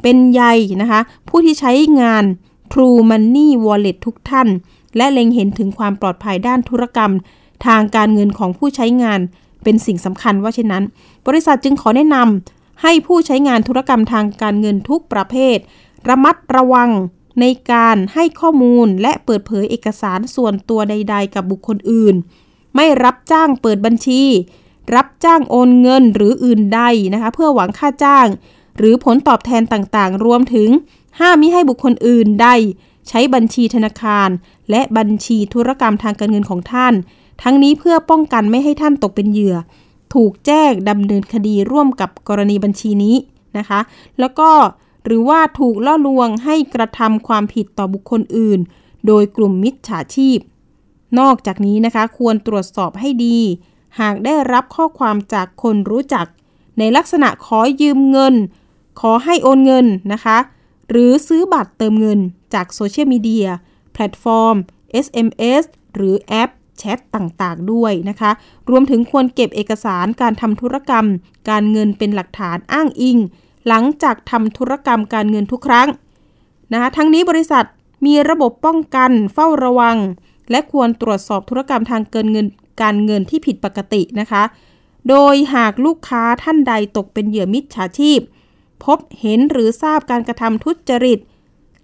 เป็นใยนะคะ ผู้ที่ใช้งาน True Money Wallet ทุกท่าน และเล็งเห็นถึงความปลอดภัยด้านธุรกรรม ทางการเงินของผู้ใช้งานเป็นสิ่งสำคัญว่าเช่นนั้น บริษัทจึงขอแนะนำให้ผู้ใช้งานธุรกรรมทางการเงินทุกประเภท ระมัดระวังในการให้ข้อมูลและเปิดเผยเอกสารส่วนตัวใด ๆ กับบุคคลอื่น ไม่รับจ้างเปิดบัญชี รับจ้างโอนเงินหรืออื่นใดนะคะเพื่อหวังค่าจ้าง หรือผลตอบแทนต่างๆ รวมถึงห้ามมิให้บุคคลอื่นใด ใช้บัญชีธนาคาร และบัญชีธุรกรรมทางการเงินของท่าน ทั้งนี้เพื่อป้องกันไม่ให้ท่านตกเป็นเหยื่อ ถูกแจ้งดำเนินคดีร่วมกับกรณีบัญชีนี้นะคะ แล้วก็หรือว่าถูกล่อลวงให้กระทำความผิดต่อบุคคลอื่น โดยกลุ่มมิจฉาชีพ นอกจากนี้นะคะ ควรตรวจสอบให้ดี หากได้รับข้อความจากคนรู้จัก ในลักษณะขอยืมเงิน ขอให้โอนเงินนะคะ หรือซื้อบัตรเติมเงินจากโซเชียลมีเดียแพลตฟอร์ม SMS หรือแอป แชทต่างๆ ด้วยนะคะ รวมถึงควรเก็บเอกสารการทำธุรกรรม การเงินเป็นหลักฐานอ้างอิง หลังจากทำธุรกรรมการเงินทุกครั้งนะคะทั้งนี้บริษัทมีระบบป้องกันเฝ้าระวัง และควรตรวจสอบธุรกรรมทางเกินเงินการเงินที่ผิดปกตินะคะ โดยหากลูกค้าท่านใดตกเป็นเหยื่อมิจฉาชีพ พบเห็นหรือทราบการกระทำทุจริต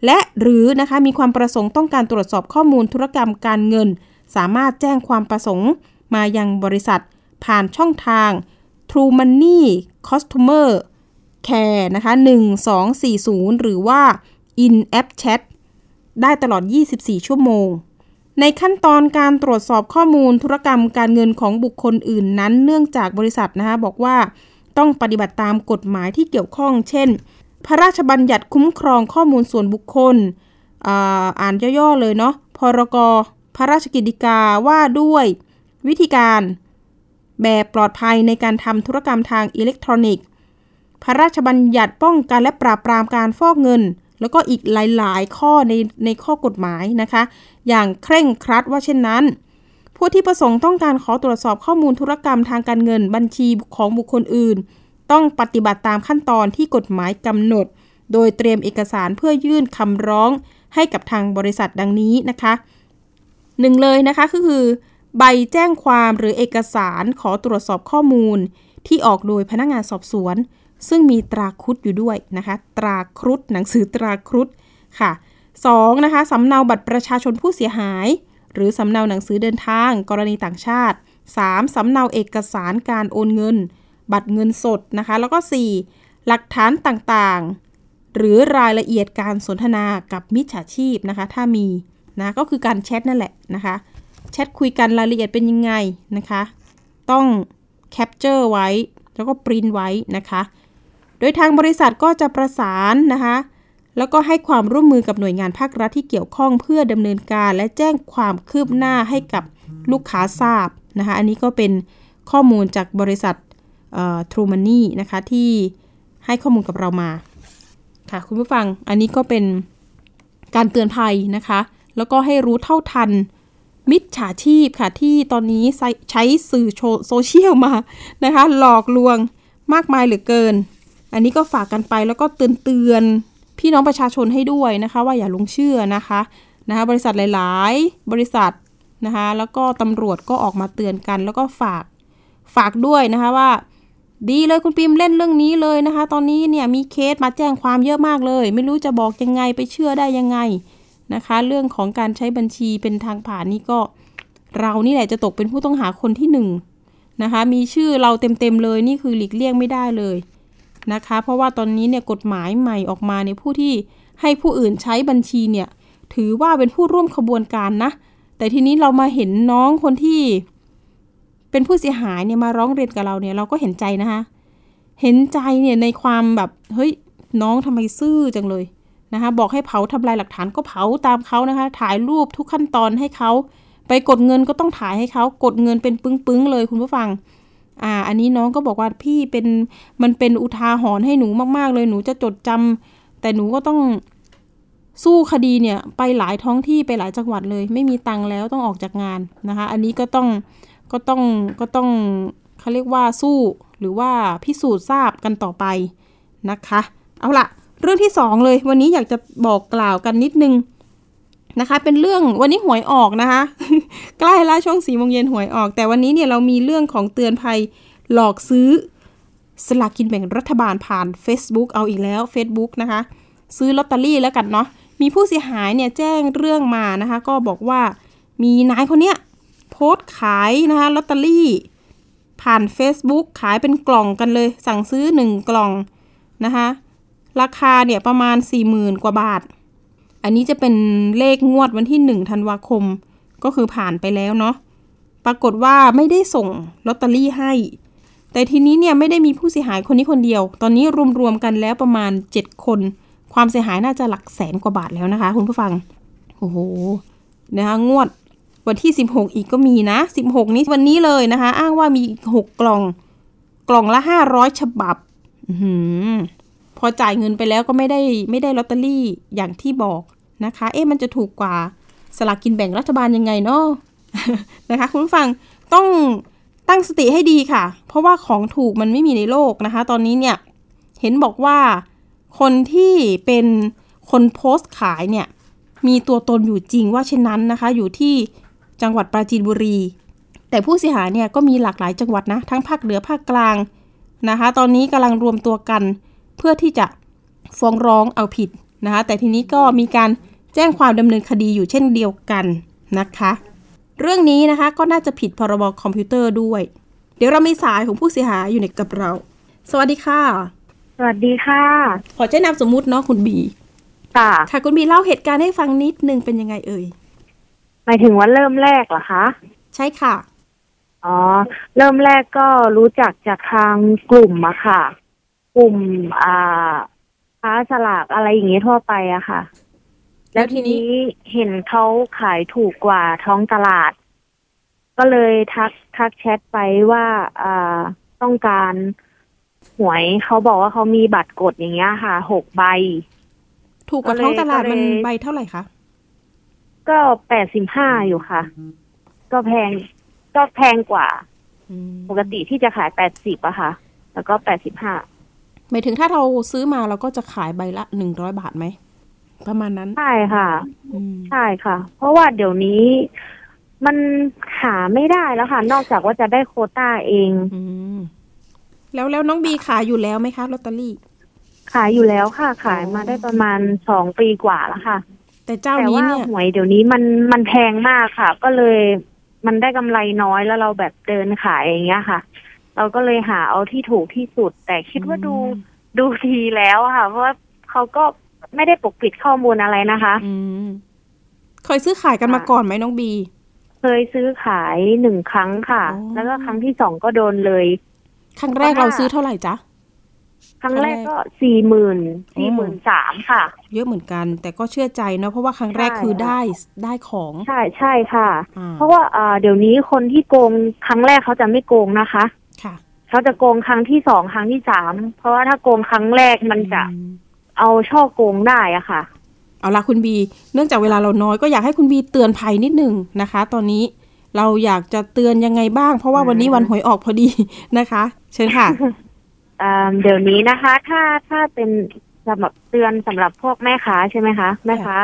และหรือนะคะมีความประสงค์ต้องการตรวจสอบข้อมูลธุรกรรมการเงิน สามารถแจ้งความประสงค์มายังบริษัทผ่านช่องทาง True Money Customer Care นะคะ1240 หรือว่า In App Chat ได้ตลอด 24 ชั่วโมง ในขั้นตอนการตรวจสอบข้อมูลธุรกรรมการเงินของบุคคลอื่นนั้น เนื่องจากบริษัทนะคะบอกว่าต้องปฏิบัติตามกฎหมายที่เกี่ยวข้อง เช่น พระราชบัญญัติคุ้มครองข้อมูลส่วนบุคคล อ่านย่อ ๆ เลยเนาะ พรก พระราชกิจกาว่าด้วยวิธีการแบบปลอดภัยในการทำธุรกรรมทางอิเล็กทรอนิกส์ พระราชบัญญัติป้องกันและปราบปรามการฟอกเงิน แล้วก็อีกหลาย ๆ ข้อในในข้อกฎหมายนะคะ อย่างเคร่งครัดว่าเช่นนั้น ผู้ที่ประสงค์ต้องการขอตรวจสอบข้อมูลธุรกรรมทางการเงินบัญชีของบุคคลอื่น ต้องปฏิบัติตามขั้นตอนที่กฎหมายกำหนด โดยเตรียมเอกสารเพื่อยื่นคำร้องให้กับทางบริษัทดังนี้นะคะ หนึ่งเลยนะคะก็คือ ใบแจ้งความหรือเอกสารขอตรวจสอบข้อมูล ที่ออกโดยพนักงานสอบสวน ซึ่งมีตราครุฑอยู่ด้วยนะคะ ตราครุฑหนังสือตราครุฑค่ะ 2. นะคะสำเนาบัตรประชาชนผู้เสียหาย หรือสำเนาหนังสือเดินทาง กรณีต่างชาติ 3. สำเนาเอกสารการโอนเงิน บัตรเงินสดนะคะ แล้วก็ 4. หลักฐานต่างๆ หรือรายละเอียดการสนทนากับมิจฉาชีพนะคะ ถ้ามี นะก็คือการแชทนั่นแหละนะคะแชทคุยกันรายละเอียดเป็นยังไงนะคะ ต้อง capture ไว้ แล้วก็ปริ้นไว้นะคะ โดยทางบริษัทก็จะประสานนะคะแล้วก็ให้ความร่วมมือกับหน่วยงานภาครัฐที่เกี่ยวข้องเพื่อดำเนินการ และแจ้งความคืบหน้าให้กับลูกค้าทราบนะคะ อันนี้ก็เป็นข้อมูลจากบริษัททรูมันนี่นะคะที่ให้ข้อมูลกับเรามา ค่ะคุณผู้ฟังอันนี้ก็เป็นการเตือนภัยนะคะ แล้วก็ให้รู้เท่าทัน มิจฉาชีพค่ะที่ตอนนี้ใช้สื่อโซเชียลมานะคะ หลอกลวงมากมายเหลือเกิน อันนี้ก็ฝากกันไปแล้วก็เตือนเตือนพี่น้องประชาชนให้ด้วยนะคะ ว่าอย่าลงเชื่อนะคะนะคะบริษัทหลาย ๆ บริษัทนะคะแล้วก็ตำรวจก็ออกมาเตือนกัน แล้วก็ฝากฝากด้วยนะคะว่า ดีเลยคุณปิมเล่นเรื่องนี้เลยนะคะ ตอนนี้เนี่ยมีเคสมาแจ้งความเยอะมากเลย ไม่รู้จะบอกยังไงไปเชื่อได้ยังไง นะคะ เรื่องของการใช้บัญชีเป็นทางผ่านนี่ก็ เรานี่แหละจะตกเป็นผู้ต้องหาคนที่หนึ่งนะคะ มีชื่อเราเต็มๆเลยนี่คือหลีกเลี่ยงไม่ได้เลยนะคะ เพราะว่าตอนนี้เนี่ยกฎหมายใหม่ออกมาในผู้ที่ให้ผู้อื่นใช้บัญชีเนี่ยถือว่าเป็นผู้ร่วมขบวนการนะ แต่ทีนี้เรามาเห็นน้องคนที่ เป็นผู้เสียหายเนี่ยมาร้องเรียนกับเราเนี่ยเราก็เห็นใจนะคะ เห็นใจเนี่ยในความแบบเฮ้ยน้องทำไมซื่อจังเลย นะคะบอกให้เผาทำลายหลักฐานก็เผาตามเขานะคะ ถ่ายรูปทุกขั้นตอนให้เขา ไปกดเงินก็ต้องถ่ายให้เขากดเงินเป็นปึ้งๆเลยคุณผู้ฟังอ่าอันนี้น้องก็บอกว่าพี่เป็นมันเป็นอุทาหรณ์ให้หนูมากๆ เลยหนูจะจดจำแต่หนูก็ต้องสู้คดีเนี่ยไปหลายท้องที่ไปหลายจังหวัดเลย ไม่มีตังค์แล้วต้องออกจากงานนะคะ อันนี้ก็ต้องก็ต้องก็ต้องเขาเรียกว่าสู้หรือว่าพิสูจน์ทราบกันต่อไปนะคะ เอาละ เรื่องที่สองเลยวันนี้อยากจะบอกกล่าวกันนิดนึงนะคะ เป็นเรื่องวันนี้หวยออกนะคะ ใกล้แล้วช่วงสี่โมงเย็นหวยออก แต่วันนี้เนี่ยเรามีเรื่องของเตือนภัยหลอกซื้อสลากกินแบ่งรัฐบาลผ่าน Facebook เอาอีกแล้ว Facebook นะคะ ซื้อลอตเตอรี่แล้วกันเนาะมีผู้เสียหายเนี่ยแจ้งเรื่องมานะคะ ก็บอกว่ามีนายคนเนี้ยโพสต์ขายนะคะลอตเตอรี่ ผ่าน Facebook ขายเป็นกล่องกันเลย สั่งซื้อ 1 กล่องนะคะ ราคาเนี่ยประมาณ 40,000 กว่าบาท อันนี้จะเป็นเลขงวดวันที่ 1 ธันวาคม ก็คือผ่านไปแล้วเนาะ ปรากฏว่าไม่ได้ส่งลอตเตอรี่ให้ แต่ทีนี้เนี่ยไม่ได้มีผู้เสียหายคนนี้คนเดียว ตอนนี้รวมๆกันแล้วประมาณ 7 คน ความเสียหายน่าจะหลักแสนกว่าบาทแล้วนะคะ คุณผู้ฟัง โอ้โห นะคะงวดวันที่ 16 อีกก็มีนะ 16 นี้วันนี้เลยนะคะ อ้างว่ามี 6 กล่อง กล่องละ 500 ฉบับอพ อจ่ายเงินไปแล้วก็ไม่ได้ไม่ได้ลอตเตอรี่อย่างที่บอกนะคะ เอ๊ะมันจะถูกกว่าสลากกินแบ่งรัฐบาลยังไงเนาะนะคะ คุณผู้ฟังต้องตั้งสติให้ดีค่ะ เพราะว่าของถูกมันไม่มีในโลกนะคะ ตอนนี้เนี่ยเห็นบอกว่าคนที่เป็นคนโพสต์ขายเนี่ยมีตัวตนอยู่จริงว่าเช่นนั้นนะคะ อยู่ที่จังหวัดปราจีนบุรี แต่ผู้เสียหายเนี่ยก็มีหลากหลายจังหวัดนะ ทั้งภาคเหนือภาคกลางนะคะ ตอนนี้กำลังรวมตัวกัน เพื่อที่จะฟ้องร้องเอาผิดนะคะแต่ทีนี้ก็มีการแจ้งความดำเนินคดีอยู่เช่นเดียวกันนะคะ เรื่องนี้นะคะก็น่าจะผิดพรบคอมพิวเตอร์ด้วย เดี๋ยวเรามีสายของผู้เสียหายอยู่ในกับเรา สวัสดีค่ะ สวัสดีค่ะ ขอแจ้นามสมมุติเนาะคุณบี ค่ะ ค่ะคุณบีเล่าเหตุการณ์ให้ฟังนิดนึงเป็นยังไงเอ่ย หมายถึงว่าเริ่มแรกเหรอคะ ใช่ค่ะ อ๋อ เริ่มแรกก็รู้จักจากทางกลุ่มอะค่ะ กลุ่มอ่าค้าสลากอะไรอย่างเงี้ยทั่วไปอะค่ะ แล้วทีนี้เห็นเขาขายถูกกว่าท้องตลาด ก็เลยทักทักแชทไปว่าอ่าต้องการหวยเขาบอกว่าเขามีบัตรกดอย่างเงี้ยค่ะหกใบ ถูกกว่าท้องตลาดมันใบเท่าไหร่คะก็แปดสิบห้าอยู่ค่ะ ก็แพงก็แพงกว่า ปกติที่จะขายแปดสิบอะค่ะ แล้วก็แปดสิบห้า หมายถึงถ้าเราซื้อมาเราก็จะขายใบละหนึ่งร้อยบาทไหม ประมาณนั้น ใช่ค่ะ ใช่ค่ะ เพราะว่าเดี๋ยวนี้มันหาไม่ได้แล้วค่ะ นอกจากว่าจะได้โควต้าเองอืมแล้วแล้วน้องบีขายอยู่แล้วไหมคะลอตเตอรี่ ขายอยู่แล้วค่ะ ขายมาได้ประมาณสองปีกว่าแล้วค่ะ แต่เจ้าแต่นี้ว่าเนี่ยหวยเดี๋ยวนี้มันมันแพงมากค่ะ ก็เลยมันได้กำไรน้อยแล้วเราแบบเดินขายอย่างเงี้ยค่ะ เราก็เลยหาเอาที่ถูกที่สุด แต่คิดว่าดูดูทีแล้วอะค่ะ เพราะว่าเขาก็ไม่ได้ปกปิดข้อมูลอะไรนะคะอืมเคยซื้อขายกันมาก่อนไหมน้องบี เคยซื้อขายหนึ่งครั้งค่ะอ๋อแล้วก็ครั้งที่สองก็โดนเลย ครั้งแรกเราซื้อเท่าไหร่จ๊ะครั้งแรกก็สี่หมื่นสี่หมื่นสามค่ะ เยอะเหมือนกันแต่ก็เชื่อใจเนาะเพราะว่าครั้งแรกใช่คือได้ได้ของใช่ใช่ค่ะอ่าเพราะว่าอ่าเดี๋ยวนี้คนที่โกงครั้งแรกเขาจะไม่โกงนะคะค่ะ เขาจะโกงครั้งที่สองครั้งที่สามเพราะว่าถ้าโกงครั้งแรกมันจะอืมเอาช่อโกงได้อะค่ะ เอาละคุณบี เนื่องจากเวลาเราน้อยก็อยากให้คุณบีเตือนภัยนิดหนึ่งนะคะ ตอนนี้เราอยากจะเตือนยังไงบ้าง เพราะว่าวันนี้วันหวยออกพอดีนะคะ เชิญค่ะอ่าเดี๋ยวนี้นะคะ ถ้าถ้าเป็นสำหรับเตือนสำหรับพวกแม่ค้าใช่ไหมคะ แม่ค้า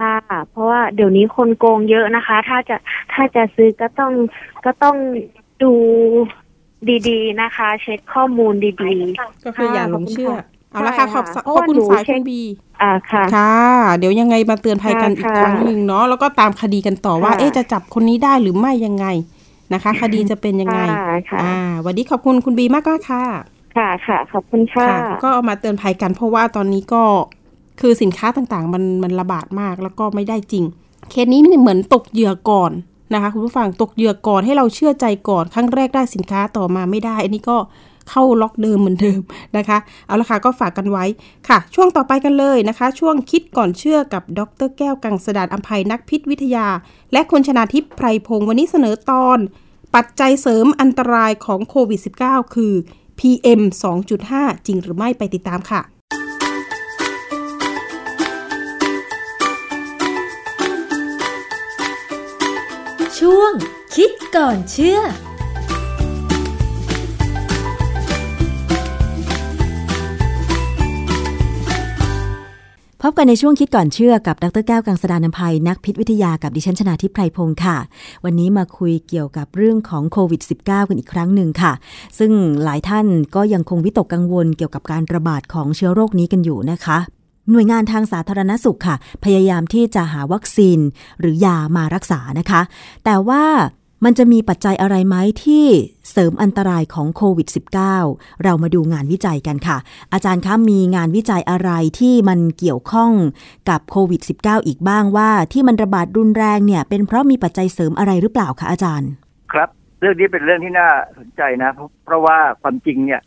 ค่ะเพราะว่าเดี๋ยวนี้คนโกงเยอะนะคะ ถ้าจะถ้าจะซื้อก็ต้องก็ต้องดู ดีๆ นะคะ เช็คข้อมูลดีก็คืออย่าหลงเชื่อค่ะเอาละค่ะใช่ขอบค่ะขอบคุณเพราะว่าหนูสายเช็คุคณบีๆอ่าค่ะ ค่ะ เดี๋ยวยังไงมาเตือนภัยกันค่ะอีกครั้งหนึ่งเนาะแล้วก็ตามคดีกันต่อว่าค่ะเอ๊ะจะจับคนนี้ได้หรือไม่ยังไงนะคะ คดีจะเป็นยังไงค่ะค่ะอ่าวันนี้ขอบคุณคุณบีมากก็ค่ะ ค่ะค่ะ ขอบคุณค่ะ ก็เอามาเตือนภัยกันเพราะว่าตอนนี้ก็คือสินค้าต่างๆ มันมันระบาดมากแล้วก็ไม่ได้จริง เคสนี้มันเหมือนตกเหยื่อก่อน นะคะคุณผู้ฟังตกเหยื่อก่อนให้เราเชื่อใจก่อนครั้งแรกได้สินค้าต่อมาไม่ได้ อันนี้ก็เข้าล็อกเดิมเหมือนเดิมนะคะเอาละค่ะก็ฝากกันไว้ค่ะ ช่วงต่อไปกันเลยนะคะ ช่วงคิดก่อนเชื่อกับดรแก้วกังสดานอัมภัยนักพิษวิทยา และคุณชนาทิพย์ไพรพงศ์วันนี้เสนอตอน ปัจจัยเสริมอันตรายของโควิด -19 คือ PM 2.5 จริงหรือไม่ไปติดตามค่ะ ช่วง คิดก่อนเชื่อพบกันในช่วงคิดก่อนเชื่อกับดรแก้วกังสดานนภัย นักพิษวิทยากับดิฉันชนาทิพไพรพงศ์ค่ะ วันนี้มาคุยเกี่ยวกับเรื่องของโควิด -19 กันอีกครั้งหนึ่งค่ะ ซึ่งหลายท่านก็ยังคงวิตกกังวลเกี่ยวกับการระบาดของเชื้อโรคนี้กันอยู่นะคะ หน่วยงานทางสาธารณสุขค่ะ พยายามที่จะหาวัคซีนหรือยามารักษานะคะ แต่ว่ามันจะมีปัจจัยอะไรไหมที่เสริมอันตรายของโควิด -19 เรามาดูงานวิจัยกันค่ะ อาจารย์คะมีงานวิจัยอะไรที่มันเกี่ยวข้องกับโควิด -19 อีกบ้างว่าที่มันระบาดรุนแรงเนี่ย เป็นเพราะมีปัจจัยเสริมอะไรหรือเปล่าคะอาจารย์ ครับ เรื่องนี้เป็นเรื่องที่น่าสนใจนะ เพราะเพราะว่าความจริงเนี่ย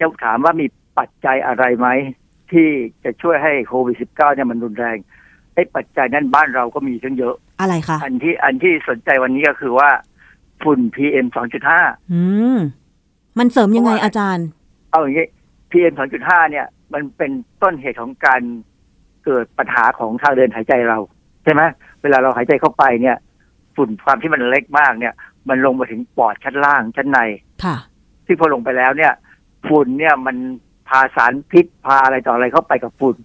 จะถามว่ามีปัจจัยอะไรไหม ที่จะช่วยให้โควิด -19 เนี่ยมันรุนแรงไอ้ปัจจัยนั้นบ้านเราก็มีทั้งเยอะ อะไรคะ อันที่อันที่สนใจวันนี้ก็คือว่า ฝุ่น PM 2.5อืมมันเสริมยังไงอาจารย์ เอาอย่างนี้ PM 2.5เนี่ย มันเป็นต้นเหตุของการเกิดปัญหาของทางเดินหายใจเรา ใช่ไหมเวลาเราหายใจเข้าไปเนี่ย ฝุ่นความที่มันเล็กมากเนี่ย มันลงมาถึงปอดชั้นล่างชั้นใน ค่ะ ที่พอลงไปแล้วเนี่ย ฝุ่นเนี่ยมันพาสารพิษพาอะไรต่ออะไรเข้าไปกับฝุ่น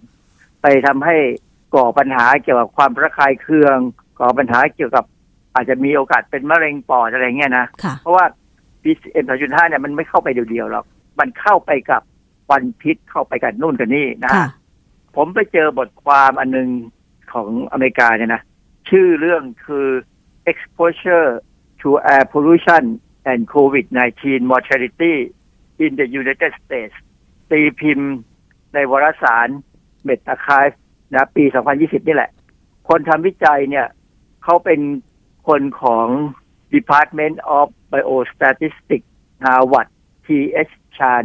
ไปทำให้ก่อปัญหาเกี่ยวกับความระคายเคือง ก่อปัญหาเกี่ยวกับ อาจจะมีโอกาสเป็นมะเร็งปอดอะไรเงี้ยนะค่ะเพราะว่า PM 2.5เนี่ยมันไม่เข้าไปเดียวๆหรอกมันเข้าไปกับควันพิษเข้าไปกับนู่นกับนี่นะค่ะผมไปเจอบทความอันหนึงของอเมริกาเนี่ยนะ ชื่อเรื่องคือ exposure to air pollution and COVID-19 mortality in the United States ตีพิมพ์ในวารสาร m e t a c a r นะปี 2020 นี่แหละ คนทำวิจัยเนี่ยเขาเป็นคนของ Department of Biostatistics Harvard T.H. Chan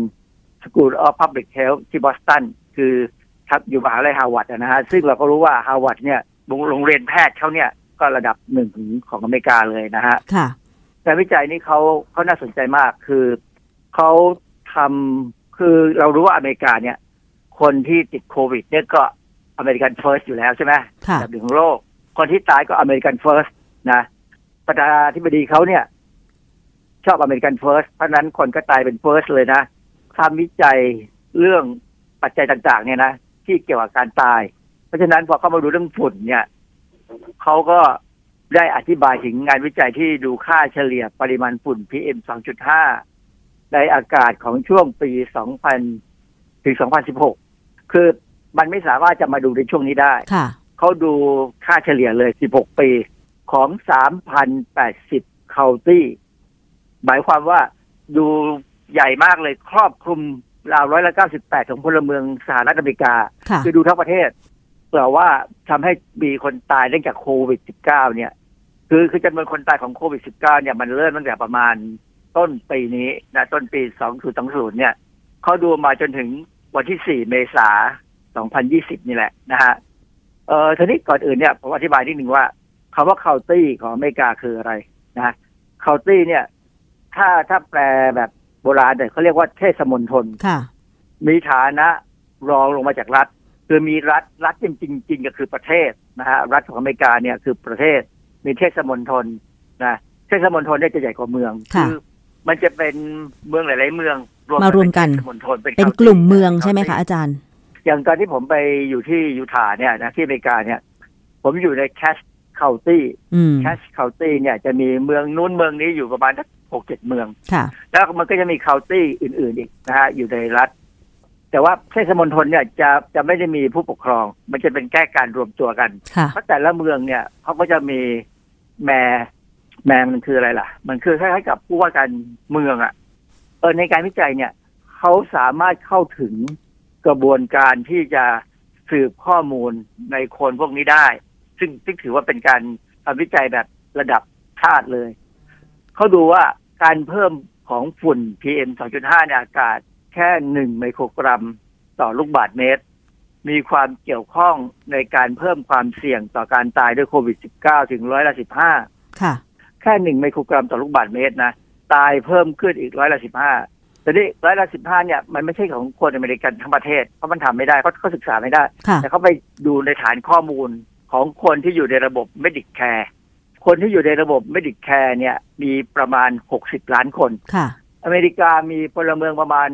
School of Public Health ที่บอสตันคือทับอยู่มหาลัยฮาร์วาร์ดนะฮะ ซึ่งเราก็รู้ว่าฮาร์วาร์ดเนี่ยโรงโรงเรียนแพทย์เขาเนี่ย ก็ระดับหนึ่งของอเมริกาเลยนะฮะค่ะงานวิจัยนี้เขาเขาน่าสนใจมากคือเขาทำ คือเรารู้ว่าอเมริกาเนี่ย คนที่ติดโควิด เนี่ยก็ American first อยู่แล้วใช่ไหมค่ะอันดับหนึ่งของโลก คนที่ตายก็ American first นะประธานาธิบดีเขาเนี่ย ชอบ American first เพราะฉะนั้นคนก็ตายเป็น first เลยนะทำวิจัยเรื่องปัจจัยต่าง ๆ เนี่ยนะที่เกี่ยวกับการตาย เพราะฉะนั้นพอเข้ามาดูเรื่องฝุ่นเนี่ยเขาก็ได้อธิบายถึงงานวิจัยที่ดูค่าเฉลี่ยปริมาณฝุ่น PM 2.5 ในอากาศของช่วงปี 2000 ถึง 2016 คือมันไม่สามารถจะมาดูในช่วงนี้ได้ค่ะเขเขาดูค่าเฉลี่ยเลย 16 ปีของ 3,080 county หมายความว่าดูใหญ่มากเลยครอบคลุมราวร้อยละ98ของพลเมืองสหรัฐอเมริกาค่ะคือดูทั้งประเทศแต่ว่าทำให้มีคนตายเนื่องจากโควิด -19 เนี่ย คือคือจำนวนคนตายของโควิด -19 เนี่ยมันเริ่มตั้งแต่ประมาณ ต้นปีนี้นะต้นปี 2020 เนี่ยเขาดูมาจนถึงวันที่ 4 เมษายน 2020 นี่แหละนะฮะเอ่อทีนี้ก่อนอื่นเนี่ยผมอธิบายนิดหนึ่งว่าคำว่า county ของอเมริกาคืออะไรนะ county เนี่ย ถ้าถ้าแปลแบบโบราณเนี่ยเขาเรียกว่าเทศมณฑลค่ะมีฐานะรองลงมาจากรัฐ คือมีรัฐรัฐจริงจริงๆก็คือประเทศนะฮะรัฐของอเมริกาเนี่ยคือประเทศ มีเทศมณฑลนะเทศมณฑลเนี่ยจะใหญ่กว่าเมืองค่ะ มันจะเป็นเมืองหลาย ๆ เมืองมารวมกันเป็เทศมณฑลเป็น county กลุ่มเมืองใช่ไหม county คะอาจารย์ อย่างตอนที่ผมไปอยู่ที่ยูทาห์เนี่ยนะที่อเมริกาเนี่ย ผมอยู่ใน Cache County อืม Cache County เนี่ยจะมีเมืองนู้นเมืองนี้อยู่ประมาณสักหกเจ็ดเมืองค่ะแล้วมันก็จะมี county อื่น ๆ อีกนะฮะอยู่ในรัฐ แต่ว่าเทศมณฑลเนี่ยจะจะไม่ได้มีผู้ปกครอง มันจะเป็นแค่การรวมตัวกันค่ะเพราะแต่ละเมืองเนี่ยเขาก็จะมี mayor mayor มันคืออะไรล่ะ มันคือคล้ายๆกับผู้ว่าการเมืองอะ่ะ เออในการวิจัยเนี่ย เขาสามารถเข้าถึงกระบวนการที่จะสืบข้อมูลในคนพวกนี้ได้ ซึ่งซึ่งถือว่าเป็นการทำวิจัยแบบระดับชาติเลย เขาดูว่าการเพิ่มของฝุ่น PM 2.5 ในอากาศ แค่หนึ่งไมโครกรัมต่อลูกบาศก์เมตร มีความเกี่ยวข้องในการเพิ่มความเสี่ยงต่อการตายด้วยโควิด -19 ถึงร้อยละสิบห้าค่ะ แค่หนึ่งไมโครกรัมต่อลูกบาศก์เมตรนะ ตายเพิ่มขึ้นอีกร้อยละสิบห้าแต่นี่ร้อยละสิบห้าเนี่ยมันไม่ใช่ของคนอเมริกันทั้งประเทศ เพราะมันทำไม่ได้เขาเขาศึกษาไม่ได้ค่ะแต่เขาไปดูในฐานข้อมูลของคนที่อยู่ในระบบ Medicare คนที่อยู่ในระบบ Medicare เนี่ยมีประมาณ60ล้านคนค่ะ อเมริกามีพลเมืองประมาณ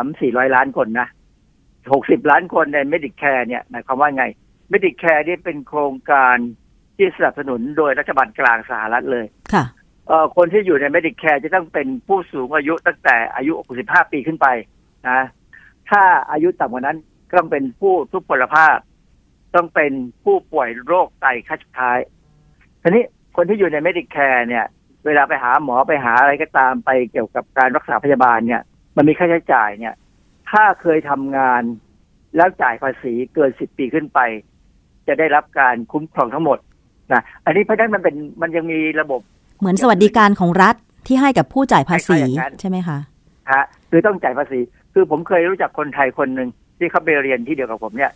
3-400ล้านคนนะ60ล้านคนใน Medicare เนี่ยหมายความว่าไง Medicare นี่เป็นโครงการที่สนับสนุนโดยรัฐบาลกลางสหรัฐเลย ค่ะคนที่อยู่ใน Medicare จะต้องเป็นผู้สูงอายุตั้งแต่อายุ 65 ปีขึ้นไปนะถ้าอายุต่ำกว่านั้นก็ต้องเป็นผู้ทุพพลภาพ ต้องเป็นผู้ป่วยโรคไตขั้นสุดท้ายทีนี้คนที่อยู่ใน Medicare เนี่ย เวลาไปหาหมอไปหาอะไรก็ตามไปเกี่ยวกับการรักษาพยาบาลเนี่ย มันมีค่าใช้จ่ายเนี่ย ถ้าเคยทำงานแล้วจ่ายภาษีเกิน10ปีขึ้นไป จะได้รับการคุ้มครองทั้งหมดนะอันนี้เพราะนั้นมันเป็นมันยังมีระบบ เหมือนสวัสดิการของรัฐที่ให้กับผู้จ่ายภาษีคล้ายๆอย่างนั้นใช่ไหมคะฮะคือต้องจ่ายภาษี คือผมเคยรู้จักคนไทยคนหนึ่งที่เขาไปเรียนที่เดียวกับผมเนี่ย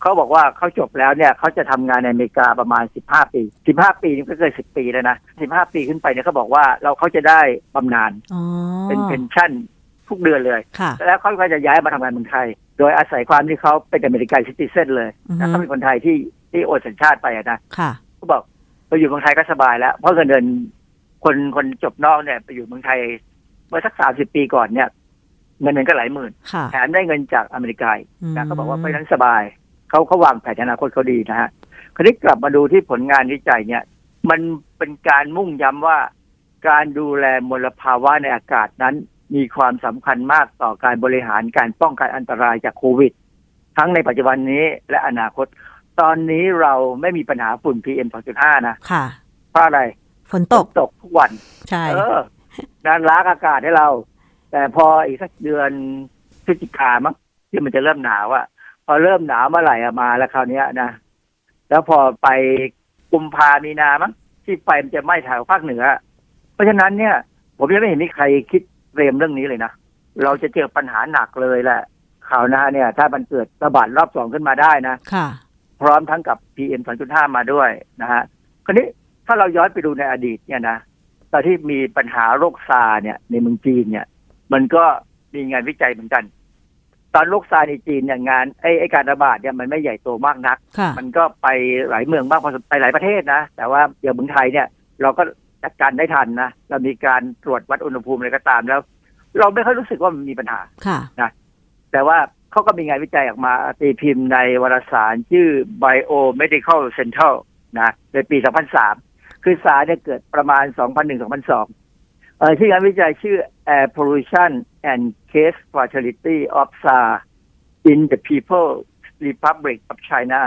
เขาบอกว่าเขาจบแล้วเนี่ยเขาจะทำงานในอเมริกาประมาณสิบห้าปีสิบห้าปีนี่ก็เกินสิบปีแล้วนะสิบห้าปีขึ้นไปเนี่ยเขาบอกว่าเราเขาจะได้บำนาญอ๋อเป็นเพนชั่นทุกเดือนเลยค่ะแล้วเขาก็จะย้ายมาทำงานเมืองไทย โดยอาศัยความที่เขาเป็นอเมริกันซิติเซนเลยอือฮึนะเขาเป็นคนไทยที่ที่โอนสัญชาติไปอะนะค่ะเขาบอก ไปอยู่เมืองไทยก็สบายแล้ว เพราะเงินเดือนคนคนจบนอกเนี่ยไปอยู่เมืองไทยเมื่อสักสามสิบปีก่อนเนี่ย เงินเดือนก็หลายหมื่นค่ะแถมได้เงินจากอเมริกาอีกอืมนะเขาบอกว่าไปนั้นสบายเขาเขาวางแผนอนาคตเขาดีนะฮะคราวนี้กลับมาดูที่ผลงานวิจัยเนี่ย มันเป็นการมุ่งย้ำว่าการดูแลมลภาวะในอากาศนั้น มีความสำคัญมากต่อการบริหารการป้องกันอันตรายจากโควิด ทั้งในปัจจุบันนี้และอนาคต ตอนนี้เราไม่มีปัญหาฝุ่น PM 2.5 นะ ค่ะ เพราะอะไร ฝนตก ตกทุกวัน ใช่ เออนั้นล้างอากาศให้เรา แต่พออีกสักเดือนพฤศจิกามั้งที่มันจะเริ่มหนาวอะพอเริ่มหนาวเมื่อไหร่อะมาแล้วคราวเนี้ยนะ แล้วพอไปกุมภามีนามั้งที่ไฟมันจะไหม้แถวภาคเหนือ เพราะฉะนั้นเนี่ย ผมยังไม่เห็นมีใครคิดเตรียมเรื่องนี้เลยนะ เราจะเจอปัญหาหนักเลยแหละข่าวหน้าเนี่ย ถ้ามันเกิดระบาดรอบสองขึ้นมาได้นะค่ะ พร้อมทั้งกับ PM 2.5 มาด้วยนะฮะคราวนี้ถ้าเราย้อนไปดูในอดีตเนี่ยนะตอนที่มีปัญหาโรคซาร์เนี่ยในเมืองจีนเนี่ย มันก็มีงานวิจัยเหมือนกัน ตอนโรคซาร์ในจีนเนี่ยงานไอ้ไอ้การระบาดเนี่ยมันไม่ใหญ่โตมากนักค่ะมันก็ไปหลายเมืองบ้างพอสมไปหลายประเทศนะ แต่ว่าอย่างเมืองไทยเนี่ย เราก็จัดการได้ทันนะ เรามีการตรวจวัดอุณหภูมิอะไรก็ตามแล้ว เราไม่ค่อยรู้สึกว่ามันมีปัญหาค่ะแต่ว่าเขาก็มีงานวิจัยออกมาตีพิมพ์ในวารสารชื่อ Biomedical Central นะในปี 2003 คือสารเนี่ยเกิดประมาณ 2001-2002เอ่อที่งานวิจัยชื่อ Air Pollution and Case Fatality of SARS in the People's Republic of China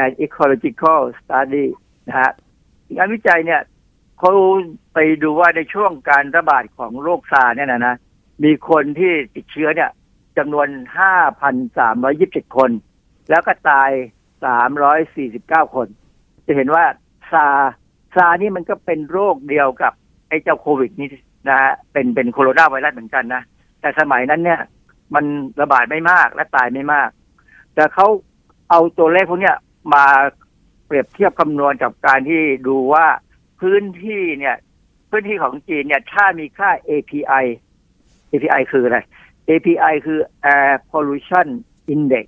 and Ecological Study นะฮะงานวิจัยเนี่ยเขาไปดูว่าในช่วงการระบาดของโรคซาเนี่ยนะนะมีคนที่ติดเชื้อเนี่ย จำนวน 5,327 คน แล้วก็ตาย 349 คน จะเห็นว่าซาซานี่มันก็เป็นโรคเดียวกับไอ้เจ้าโควิดนี่นะฮะเป็นเป็นโคโรนาไวรัสเหมือนกันนะ แต่สมัยนั้นเนี่ย มันระบาดไม่มากและตายไม่มาก แต่เขาเอาตัวเลขพวกเนี้ยมาเปรียบเทียบคำนวณกับการที่ดูว่าพื้นที่เนี่ย พื้นที่ของจีนเนี่ย ถ้ามีค่า API API คืออะไร API คือ Air Pollution Index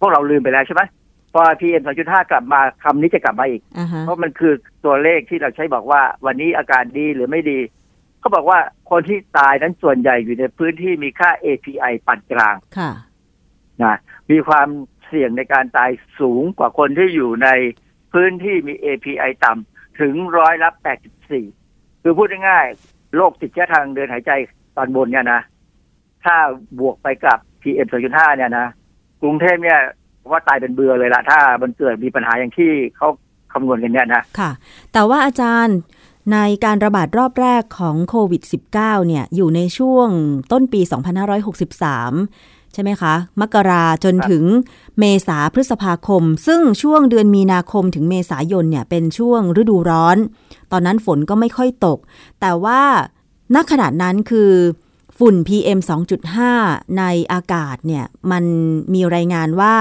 พวกเราลืมไปแล้วใช่ไหมพอ PM 2.5 กลับมาคำนี้จะกลับมาอีกอ่าฮะเพราะมันคือตัวเลขที่เราใช้บอกว่า วันนี้อากาศดีหรือไม่ดี เขาบอกว่าคนที่ตายนั้นส่วนใหญ่อยู่ในพื้นที่มีค่า API ปานกลางค่ะนะมีความเสี่ยงในการตายสูงกว่าคนที่อยู่ในพื้นที่มี API ต่ำถึงร้อยละ 84 คือพูดง่ายๆโรคติดเชื้อทางเดินหายใจตอนบนเนี่ยนะ ถ้าบวกไปกับ PM 2.5 เนี่ยนะกรุงเทพเนี่ยว่าตายเป็นเบือเลยละถ้ามันเกิดมีปัญหาอย่างที่เขาคำนวณกันเนี่ยนะค่ะ แต่ว่าอาจารย์ในการระบาดรอบแรกของโควิด -19 เนี่ยอยู่ในช่วงต้นปี 2563 ใช่ไหมคะ มกราจนถึงเมษาพฤษภาคม ซึ่งช่วงเดือนมีนาคมถึงเมษายนเนี่ยเป็นช่วงฤดูร้อน ตอนนั้นฝนก็ไม่ค่อยตก แต่ว่าณขณะนั้นคือ ฝุ่น PM 2.5 ในอากาศเนี่ยมันมีรายงานว่า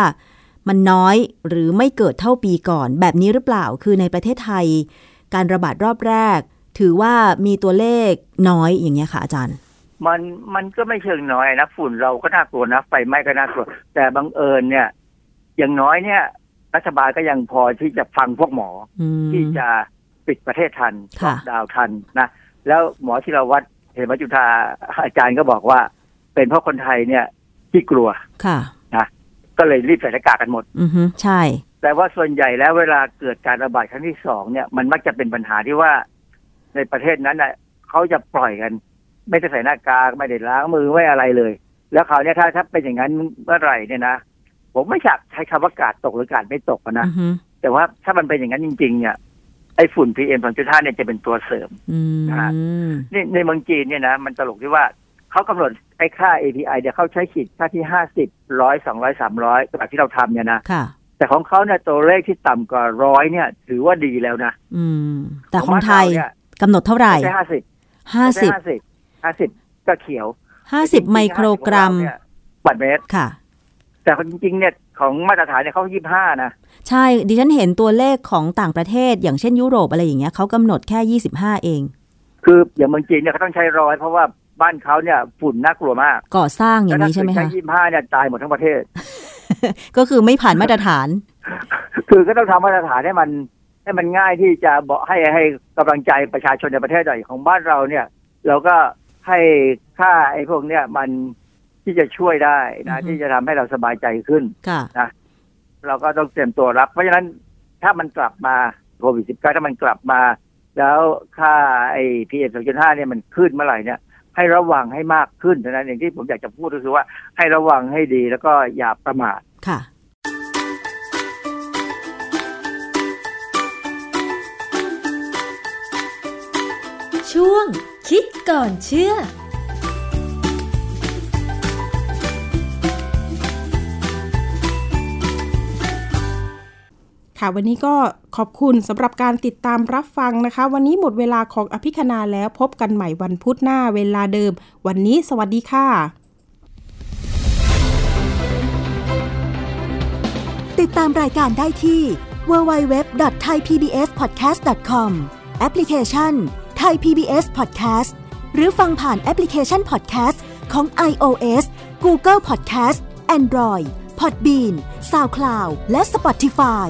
มันน้อยหรือไม่เกิดเท่าปีก่อน แบบนี้หรือเปล่าคือในประเทศไทย การระบาดรอบแรก ถือว่ามีตัวเลขน้อยอย่างเงี้ยค่ะอาจารย์ มันมันก็ไม่เชิงน้อยนะฝุ่นเราก็น่ากลัวนะไฟไหม้ก็น่ากลัว แต่บังเอิญเนี่ย อย่างน้อยเนี่ย รัฐบาลก็ยังพอที่จะฟังพวกหมออืมที่จะปิดประเทศทันค่ะล็อกดาวน์ทันนะแล้วหมอที่เราวัด เหมจุธาอาจารย์ก็บอกว่า เป็นเพราะคนไทยเนี่ยที่กลัวค่ะนะก็เลยรีบใส่หน้ากากกันหมด อือฮึใช่ แต่ว่าส่วนใหญ่แล้วเวลาเกิดการระบาดครั้งที่สองเนี่ยมันมักจะเป็นปัญหาที่ว่าในประเทศนั้นน่ะเขาจะปล่อยกัน ไม่ได้ใส่หน้ากากไม่ได้ล้างมือไม่อะไรเลย แล้วเขาวเนี่ยถ้าถ้าเป็นอย่างนั้นเมื่อไหร่เนี่ยนะผมไม่อยากใช้คำว่ากาดตกหรือกาดไม่ตกอะนะอือฮึแต่ว่าถ้ามันเป็นอย่างนั้นจริง ๆ เนี่ย ไอ้ฝุ่น PM 2.5เนี่ยจะเป็นตัวเสริมอืมนะฮะนี่ในเมืองจีนเนี่ยนะมันตลกที่ว่าเขากำหนดไอ้ค่า API เนี่ยเขาใช้ขีดค่าที่ห้าสิบร้อยสองร้อยสามร้อยแบบที่เราทำเนี่ยนะค่ะแต่ของเขาเนี่ยตัวเลขที่ต่ำกว่าร้อยเนี่ย ถือว่าดีแล้วนะอืมแต่ของไทยบ้านเราเนี่ยกำหนดเท่าไหร่ใช่ห้าสิบห้าสิบห้าสิบห้าสิบก็เขียวห้าสิบไมโครกรัมเนี่ยบัตรเมตรค่ะ แต่จริงๆเนี่ย ของมาตรฐานเนี่ยเขายี่ห้านะ ใช่ ดิฉันเห็นตัวเลขของต่างประเทศ อย่างเช่นยุโรปอะไรอย่างเงี้ยเขากำหนดแค่25เอง คืออย่างเมืองจีนเนี่ยเขาต้องใช้ร้อยเพราะว่าบ้านเขาเนี่ยฝุ่นน่ากลัวมาก ก่อสร้างอย่างนี้ใช่ไหมแล้วถ้าคะเกิดใช้ยี่ห้าเนี่ยตายหมดทั้งประเทศ ก็คือไม่ผ่านมาตรฐาน คือก็ต้องทำมาตรฐานให้มันให้มันง่ายที่จะบอกให้ให้กำลังใจประชาชนในประเทศหน่อยของบ้านเราเนี่ย เราก็ให้ค่าไอ้พวกเนี้ยมัน ที่จะช่วยได้นะอือฮึที่จะทำให้เราสบายใจขึ้นค่ะเราก็ต้องเตรียมตัวรับ เพราะฉะนั้นถ้ามันกลับมาโควิดสิบเก้าถ้ามันกลับมา แล้วค่าไอ้พีเอ็มสองจุดห้าเนี่ยมันขึ้นเมื่อไหร่เนี่ย ให้ระวังให้มากขึ้นเท่านั้นเองที่ผมอยากจะพูดก็คือว่าให้ระวังให้ดีแล้วก็อย่าประมาทค่ะช่วงคิดก่อนเชื่อ ค่ะ วันนี้ก็ขอบคุณสำหรับการติดตามรับฟังนะคะ วันนี้หมดเวลาของอภิคณาแล้วพบกันใหม่วันพุธหน้าเวลาเดิม วันนี้สวัสดีค่ะ ติดตามรายการได้ที่ www.thaipbspodcast.com แอปพลิเคชัน Thai PBS Podcast หรือฟังผ่านแอปพลิเคชัน Podcast ของ iOS Google Podcast Android Podbean SoundCloud และ Spotify